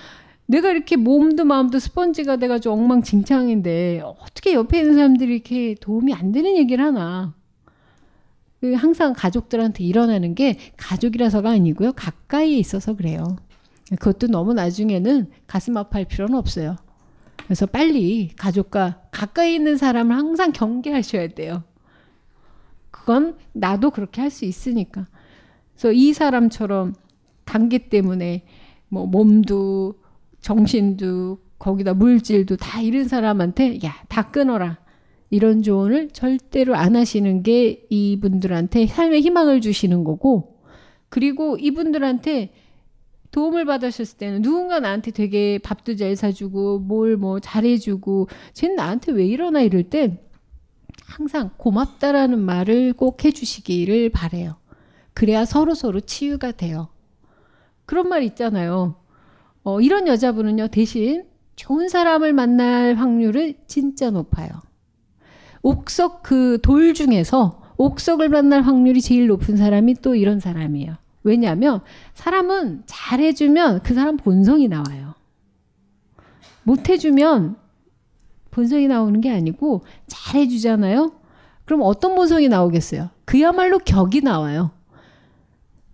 내가 이렇게 몸도 마음도 스펀지가 돼가지고 엉망진창인데 어떻게 옆에 있는 사람들이 이렇게 도움이 안 되는 얘기를 하나. 그 항상 가족들한테 일어나는 게 가족이라서가 아니고요. 가까이에 있어서 그래요. 그것도 너무 나중에는 가슴 아파할 필요는 없어요. 그래서 빨리 가족과 가까이 있는 사람을 항상 경계하셔야 돼요. 그건 나도 그렇게 할 수 있으니까. 그래서 이 사람처럼 단계 때문에 뭐 몸도 정신도 거기다 물질도 다 잃은 사람한테 야 다 끊어라 이런 조언을 절대로 안 하시는 게 이분들한테 삶의 희망을 주시는 거고 그리고 이분들한테 도움을 받으셨을 때는 누군가 나한테 되게 밥도 잘 사주고 뭘 뭐 잘해주고 쟤는 나한테 왜 이러나 이럴 때 항상 고맙다라는 말을 꼭 해주시기를 바래요. 그래야 서로 서로 치유가 돼요. 그런 말 있잖아요. 어, 이런 여자분은요, 대신 좋은 사람을 만날 확률은 진짜 높아요. 옥석 그 돌 중에서 옥석을 만날 확률이 제일 높은 사람이 또 이런 사람이에요. 왜냐하면 사람은 잘해주면 그 사람 본성이 나와요. 못해주면 본성이 나오는 게 아니고 잘해주잖아요? 그럼 어떤 본성이 나오겠어요? 그야말로 격이 나와요.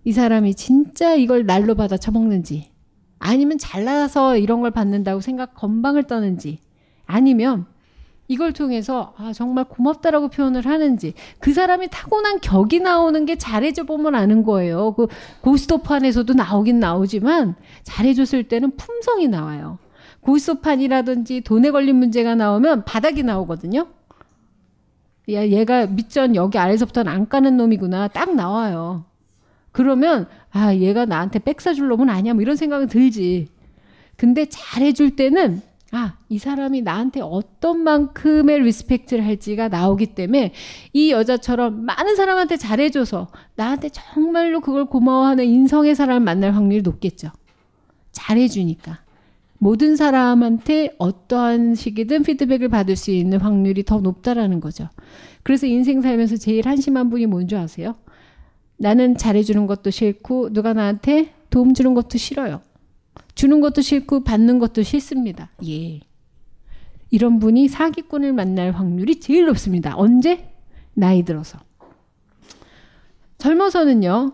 이 사람이 진짜 이걸 날로 받아 처먹는지 아니면 잘나서 이런 걸 받는다고 생각 건방을 떠는지 아니면 이걸 통해서 아 정말 고맙다라고 표현을 하는지 그 사람이 타고난 격이 나오는 게 잘해줘 보면 아는 거예요. 그 고스톱판에서도 나오긴 나오지만 잘해줬을 때는 품성이 나와요. 고스톱판이라든지 돈에 걸린 문제가 나오면 바닥이 나오거든요. 야 얘가 밑천 여기 아래서부터는 안 까는 놈이구나 딱 나와요. 그러면 아 얘가 나한테 백 사줄 놈은 아니야 뭐 이런 생각은 들지. 근데 잘해줄 때는 아, 이 사람이 나한테 어떤 만큼의 respect를 할지가 나오기 때문에 이 여자처럼 많은 사람한테 잘해줘서 나한테 정말로 그걸 고마워하는 인성의 사람을 만날 확률이 높겠죠. 잘해주니까. 모든 사람한테 어떠한 식이든 피드백을 받을 수 있는 확률이 더 높다라는 거죠. 그래서 인생 살면서 제일 한심한 분이 뭔지 아세요? 나는 잘해주는 것도 싫고 누가 나한테 도움 주는 것도 싫어요. 주는 것도 싫고 받는 것도 싫습니다. 예. 이런 분이 사기꾼을 만날 확률이 제일 높습니다. 언제? 나이 들어서. 젊어서는요.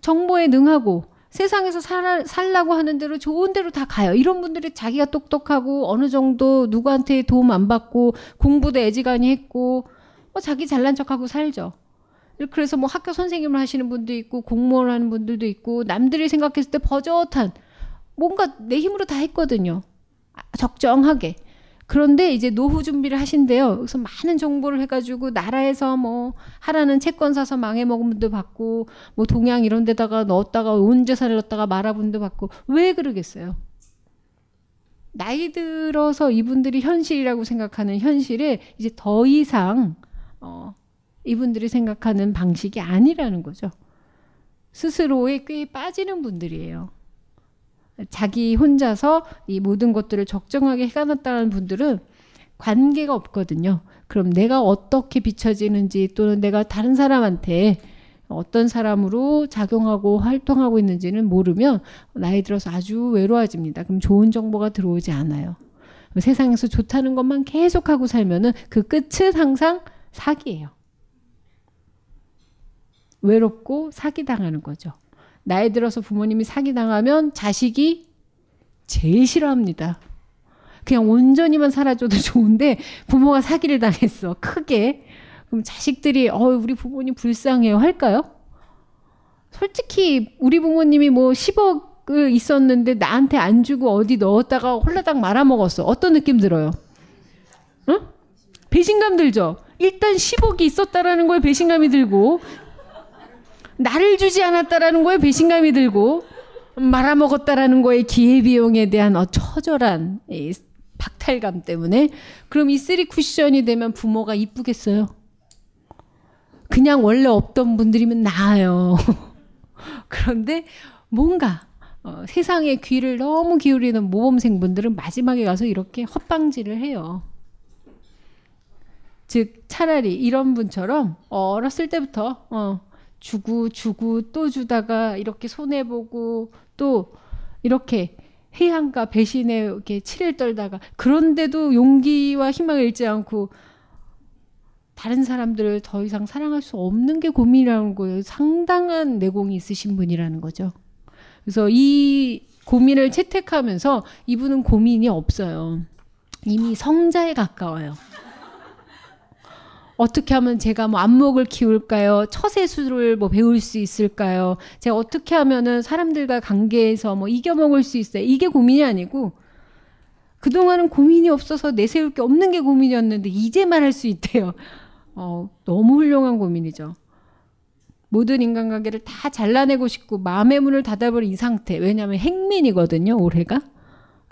정보에 능하고 세상에서 살, 살라고 하는 대로 좋은 대로 다 가요. 이런 분들이 자기가 똑똑하고 어느 정도 누구한테 도움 안 받고 공부도 애지간히 했고 뭐 자기 잘난 척하고 살죠. 그래서 뭐 학교 선생님을 하시는 분도 있고 공무원 하는 분들도 있고 남들이 생각했을 때 버젓한 뭔가 내 힘으로 다 했거든요. 아, 적정하게. 그런데 이제 노후 준비를 하신대요. 그래서 많은 정보를 해가지고 나라에서 뭐 하라는 채권 사서 망해먹은 분도 받고 뭐 동양 이런 데다가 넣었다가 온 재산을 넣었다가 말아분도 받고 왜 그러겠어요? 나이 들어서 이분들이 현실이라고 생각하는 현실에 이제 더 이상 어, 이분들이 생각하는 방식이 아니라는 거죠. 스스로에 꽤 빠지는 분들이에요. 자기 혼자서 이 모든 것들을 적정하게 해가놨다는 분들은 관계가 없거든요. 그럼 내가 어떻게 비춰지는지 또는 내가 다른 사람한테 어떤 사람으로 작용하고 활동하고 있는지는 모르면 나이 들어서 아주 외로워집니다. 그럼 좋은 정보가 들어오지 않아요. 세상에서 좋다는 것만 계속하고 살면은 그 끝은 항상 사기예요. 외롭고 사기당하는 거죠. 나이 들어서 부모님이 사기당하면 자식이 제일 싫어합니다. 그냥 온전히만 살아줘도 좋은데 부모가 사기를 당했어. 크게. 그럼 자식들이 어 우리 부모님 불쌍해요 할까요? 솔직히 우리 부모님이 뭐 10억을 있었는데 나한테 안 주고 어디 넣었다가 홀라당 말아먹었어. 어떤 느낌 들어요? 응? 배신감 들죠? 일단 10억이 있었다라는 거에 배신감이 들고 나를 주지 않았다라는 거에 배신감이 들고 말아먹었다라는 거에 기회비용에 대한 어, 처절한 박탈감 때문에 그럼 이 쓰리 쿠션이 되면 부모가 이쁘겠어요? 그냥 원래 없던 분들이면 나아요. 그런데 뭔가 어, 세상에 귀를 너무 기울이는 모범생 분들은 마지막에 가서 이렇게 헛방지를 해요. 즉 차라리 이런 분처럼 어렸을 때부터 어, 주고 주고 또 주다가 이렇게 손해 보고 또 이렇게 해양과 배신에 이렇게 치를 떨다가 그런데도 용기와 희망을 잃지 않고 다른 사람들을 더 이상 사랑할 수 없는 게 고민이라는 거예요. 상당한 내공이 있으신 분이라는 거죠. 그래서 이 고민을 채택하면서 이분은 고민이 없어요. 이미 성자에 가까워요. 어떻게 하면 제가 뭐 안목을 키울까요? 처세술을 뭐 배울 수 있을까요? 제가 어떻게 하면은 사람들과 관계에서 뭐 이겨먹을 수 있어요? 이게 고민이 아니고 그동안은 고민이 없어서 내세울 게 없는 게 고민이었는데 이제 말할 수 있대요. 어, 너무 훌륭한 고민이죠. 모든 인간관계를 다 잘라내고 싶고 마음의 문을 닫아버린 이 상태. 왜냐하면 행맨이거든요. 올해가.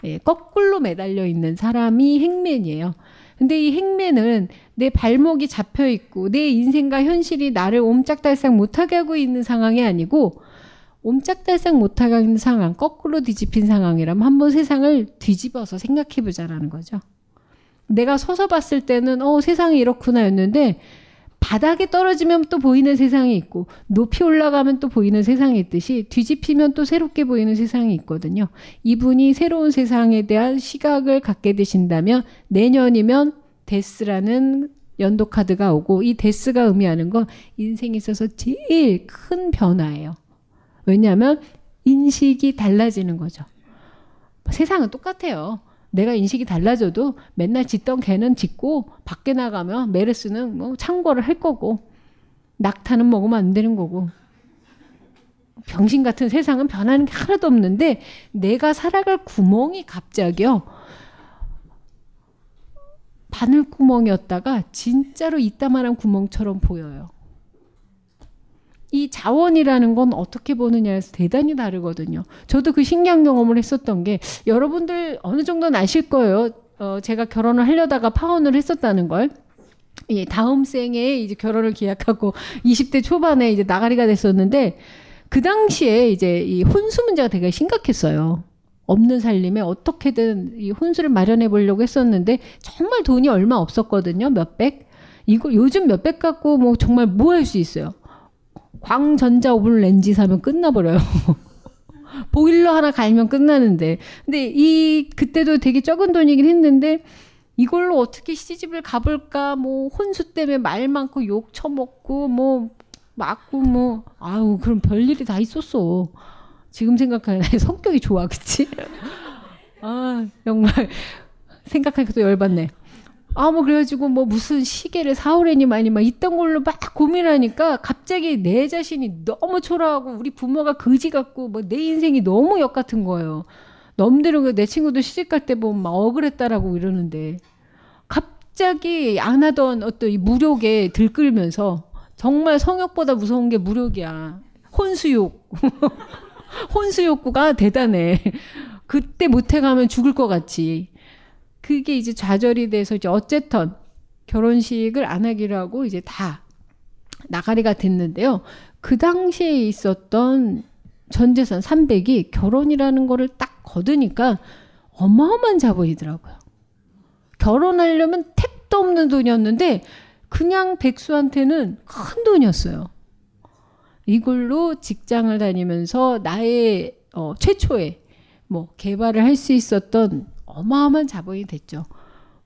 예, 거꾸로 매달려 있는 사람이 행맨이에요. 근데 이 행맨은 내 발목이 잡혀 있고 내 인생과 현실이 나를 옴짝달싹 못하게 하고 있는 상황이 아니고 옴짝달싹 못하게 하는 상황, 거꾸로 뒤집힌 상황이라면 한번 세상을 뒤집어서 생각해 보자라는 거죠. 내가 서서 봤을 때는 어 세상이 이렇구나였는데 바닥에 떨어지면 또 보이는 세상이 있고 높이 올라가면 또 보이는 세상이 있듯이 뒤집히면 또 새롭게 보이는 세상이 있거든요. 이분이 새로운 세상에 대한 시각을 갖게 되신다면 내년이면 데스라는 연도 카드가 오고 이 데스가 의미하는 건 인생에 있어서 제일 큰 변화예요. 왜냐하면 인식이 달라지는 거죠. 세상은 똑같아요. 내가 인식이 달라져도 맨날 짓던 개는 짓고 밖에 나가면 메르스는 뭐 창궐을 할 거고 낙타는 먹으면 안 되는 거고 병신 같은 세상은 변하는 게 하나도 없는데 내가 살아갈 구멍이 갑자기요 바늘구멍이었다가 진짜로 이따만한 구멍처럼 보여요. 이 자원이라는 건 어떻게 보느냐에서 대단히 다르거든요. 저도 그 신기한 경험을 했었던 게 여러분들 어느 정도는 아실 거예요. 어, 제가 결혼을 하려다가 파혼을 했었다는 걸. 예, 다음 생에 이제 결혼을 기약하고 20대 초반에 이제 나가리가 됐었는데 그 당시에 이제 이 혼수 문제가 되게 심각했어요. 없는 살림에 어떻게든 이 혼수를 마련해 보려고 했었는데 정말 돈이 얼마 없었거든요. 몇백. 이거 요즘 몇백 갖고 뭐 정말 뭐 할 수 있어요. 광전자 오븐 렌지 사면 끝나버려요. 보일러 하나 갈면 끝나는데. 근데 이, 그때도 되게 적은 돈이긴 했는데, 이걸로 어떻게 시집을 가볼까, 뭐, 혼수 때문에 말 많고 욕 처먹고, 뭐, 맞고, 뭐, 아우, 그럼 별일이 다 있었어. 지금 생각하면 성격이 좋아, 그치? 아, 정말. 생각하니까 또 열받네. 아, 뭐, 그래가지고, 뭐, 무슨 시계를 사오래니 많이 막 있던 걸로 막 고민하니까 갑자기 내 자신이 너무 초라하고 우리 부모가 거지 같고 뭐 내 인생이 너무 역 같은 거예요. 넘들은 내 친구들 시집갈 때 보면 막 억울했다라고 이러는데 갑자기 안 하던 어떤 이 무력에 들끓면서 정말 성욕보다 무서운 게 무력이야. 혼수욕. 혼수욕구가 대단해. 그때 못해가면 죽을 것 같지. 그게 이제 좌절이 돼서 이제 어쨌든 결혼식을 안 하기로 하고 이제 다 나가리가 됐는데요. 그 당시에 있었던 전 재산 300이 결혼이라는 거를 딱 거두니까 어마어마한 자본이더라고요. 결혼하려면 택도 없는 돈이었는데 그냥 백수한테는 큰 돈이었어요. 이걸로 직장을 다니면서 나의 어, 최초의 뭐 개발을 할 수 있었던 어마어마한 자본이 됐죠.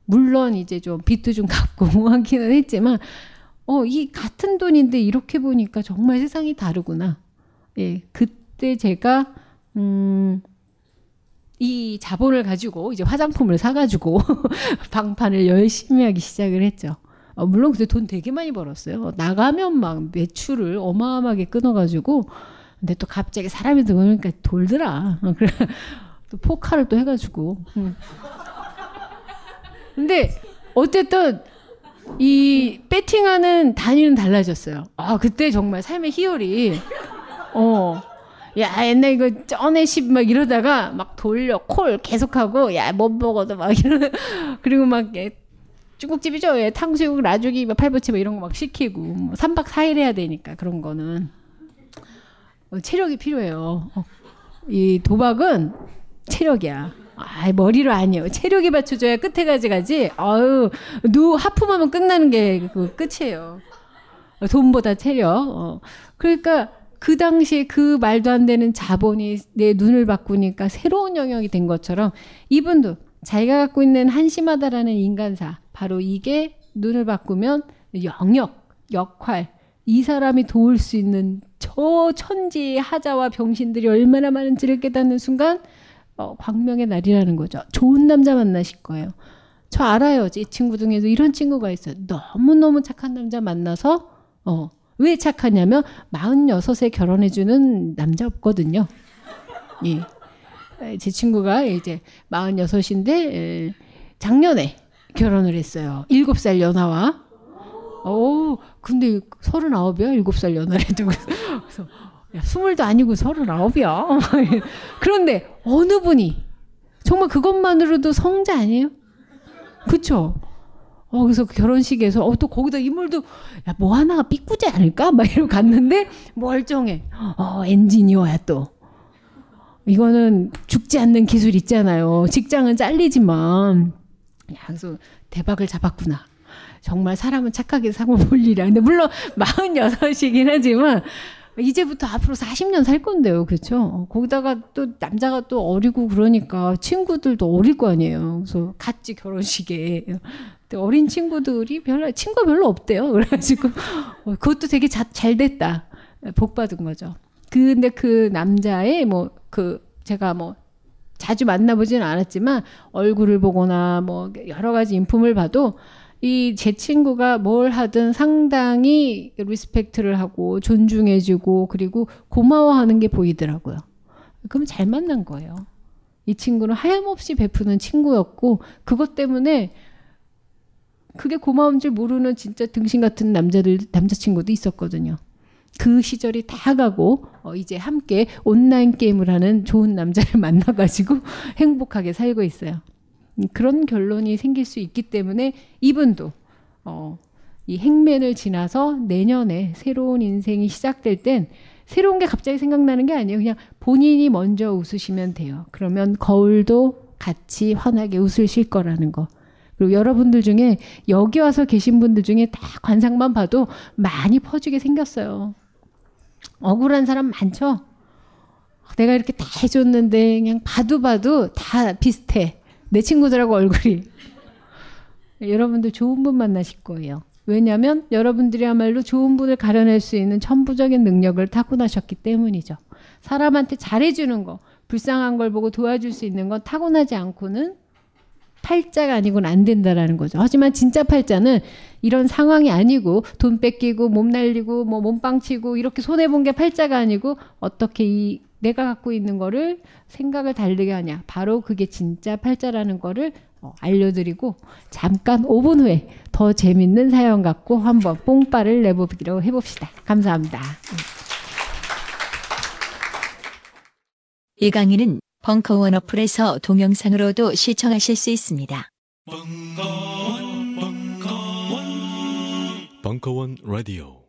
물론 이제 좀 빚도 좀 갚고 하기는 했지만 어, 이 같은 돈인데 이렇게 보니까 정말 세상이 다르구나. 예, 그때 제가 음, 이 자본을 가지고 이제 화장품을 사가지고 방판을 열심히 하기 시작을 했죠. 어, 물론 그때 돈 되게 많이 벌었어요. 나가면 막 매출을 어마어마하게 끊어가지고 근데 또 갑자기 사람이 들어오니까 돌더라. 또 포카를 또 해가지고. 음. 근데 어쨌든 이 배팅하는 단위는 달라졌어요. 아 그때 정말 삶의 희열이 어. 야 옛날 이거 쩌네 십막 이러다가 막 돌려 콜 계속하고 야 못 먹어도 막 이러 그리고 막 예, 중국집이죠 예, 탕수육 라죽이 막 팔보채 막 이런 거 막 시키고 뭐 3박 4일 해야 되니까 그런 거는 어, 체력이 필요해요 어, 이 도박은 체력이야. 아 머리로 아니에요. 체력이 받쳐줘야 끝에 가지 가지. 아유 누 하품하면 끝나는 게 그 끝이에요. 돈보다 체력. 어. 그러니까 그 당시에 그 말도 안 되는 자본이 내 눈을 바꾸니까 새로운 영역이 된 것처럼 이분도 자기가 갖고 있는 한심하다라는 인간사 바로 이게 눈을 바꾸면 영역 역할 이 사람이 도울 수 있는 저 천지의 하자와 병신들이 얼마나 많은지를 깨닫는 순간 어, 광명의 날이라는 거죠. 좋은 남자 만나실 거예요. 저 알아요. 이 친구 중에도 이런 친구가 있어요. 너무너무 착한 남자 만나서 어, 왜 착하냐면 46에 결혼해주는 남자 없거든요. 예. 제 친구가 이제 46인데 작년에 결혼을 했어요. 7살 연하와. 오, 근데 39이야? 7살 연하래도. 그래서 야, 20도 아니고 39이야. 그런데 어느 분이 정말 그것만으로도 성자 아니에요? 그쵸? 어, 그래서 그 결혼식에서, 어, 또 거기다 인물도, 야, 뭐 하나가 삐꾸지 않을까? 막 이러고 갔는데, 멀쩡해. 어, 엔지니어야 또. 이거는 죽지 않는 기술 있잖아요. 직장은 잘리지만. 야, 그래서 대박을 잡았구나. 정말 사람은 착하게 사고 볼 일이야. 근데 물론 46이긴 하지만, 이제부터 앞으로 40년 살 건데요. 그렇죠? 거기다가 또 남자가 또 어리고 그러니까 친구들도 어릴 거 아니에요. 그래서 같이 결혼식에 어린 친구들이 별로 친구 별로 없대요. 그래가지고 어, 그것도 되게 자, 잘 됐다. 복 받은 거죠. 근데 그 남자의 뭐 그 제가 뭐 자주 만나보지는 않았지만 얼굴을 보거나 뭐 여러 가지 인품을 봐도 이 제 친구가 뭘 하든 상당히 respect를 하고 존중해주고 그리고 고마워하는 게 보이더라고요. 그럼 잘 만난 거예요. 이 친구는 하염없이 베푸는 친구였고 그것 때문에 그게 고마운 줄 모르는 진짜 등신 같은 남자들 남자친구도 있었거든요. 그 시절이 다 가고 어, 이제 함께 온라인 게임을 하는 좋은 남자를 만나가지고 행복하게 살고 있어요. 그런 결론이 생길 수 있기 때문에 이분도 어, 이 행맨을 지나서 내년에 새로운 인생이 시작될 땐 새로운 게 갑자기 생각나는 게 아니에요. 그냥 본인이 먼저 웃으시면 돼요. 그러면 거울도 같이 환하게 웃으실 거라는 거. 그리고 여러분들 중에 여기 와서 계신 분들 중에 다 관상만 봐도 많이 퍼지게 생겼어요. 억울한 사람 많죠? 내가 이렇게 다 해줬는데 그냥 봐도 봐도 다 비슷해. 내 친구들하고 얼굴이. 여러분들 좋은 분 만나실 거예요. 왜냐하면 여러분들이야말로 좋은 분을 가려낼 수 있는 천부적인 능력을 타고나셨기 때문이죠. 사람한테 잘해주는 거, 불쌍한 걸 보고 도와줄 수 있는 건 타고나지 않고는 팔자가 아니고는 안 된다라는 거죠. 하지만 진짜 팔자는 이런 상황이 아니고 돈 뺏기고 몸 날리고 뭐 몸빵 치고 이렇게 손해 본 게 팔자가 아니고 어떻게 이 내가 갖고 있는 거를 생각을 다르게 하냐. 바로 그게 진짜 팔자라는 거를 어, 알려드리고 잠깐 5분 후에 더 재밌는 사연 갖고 한번 뽕빠를 내보기로 해봅시다. 감사합니다. 이 강의는 벙커원 어플에서 동영상으로도 시청하실 수 있습니다. 벙커원, 벙커원, 벙커원 라디오.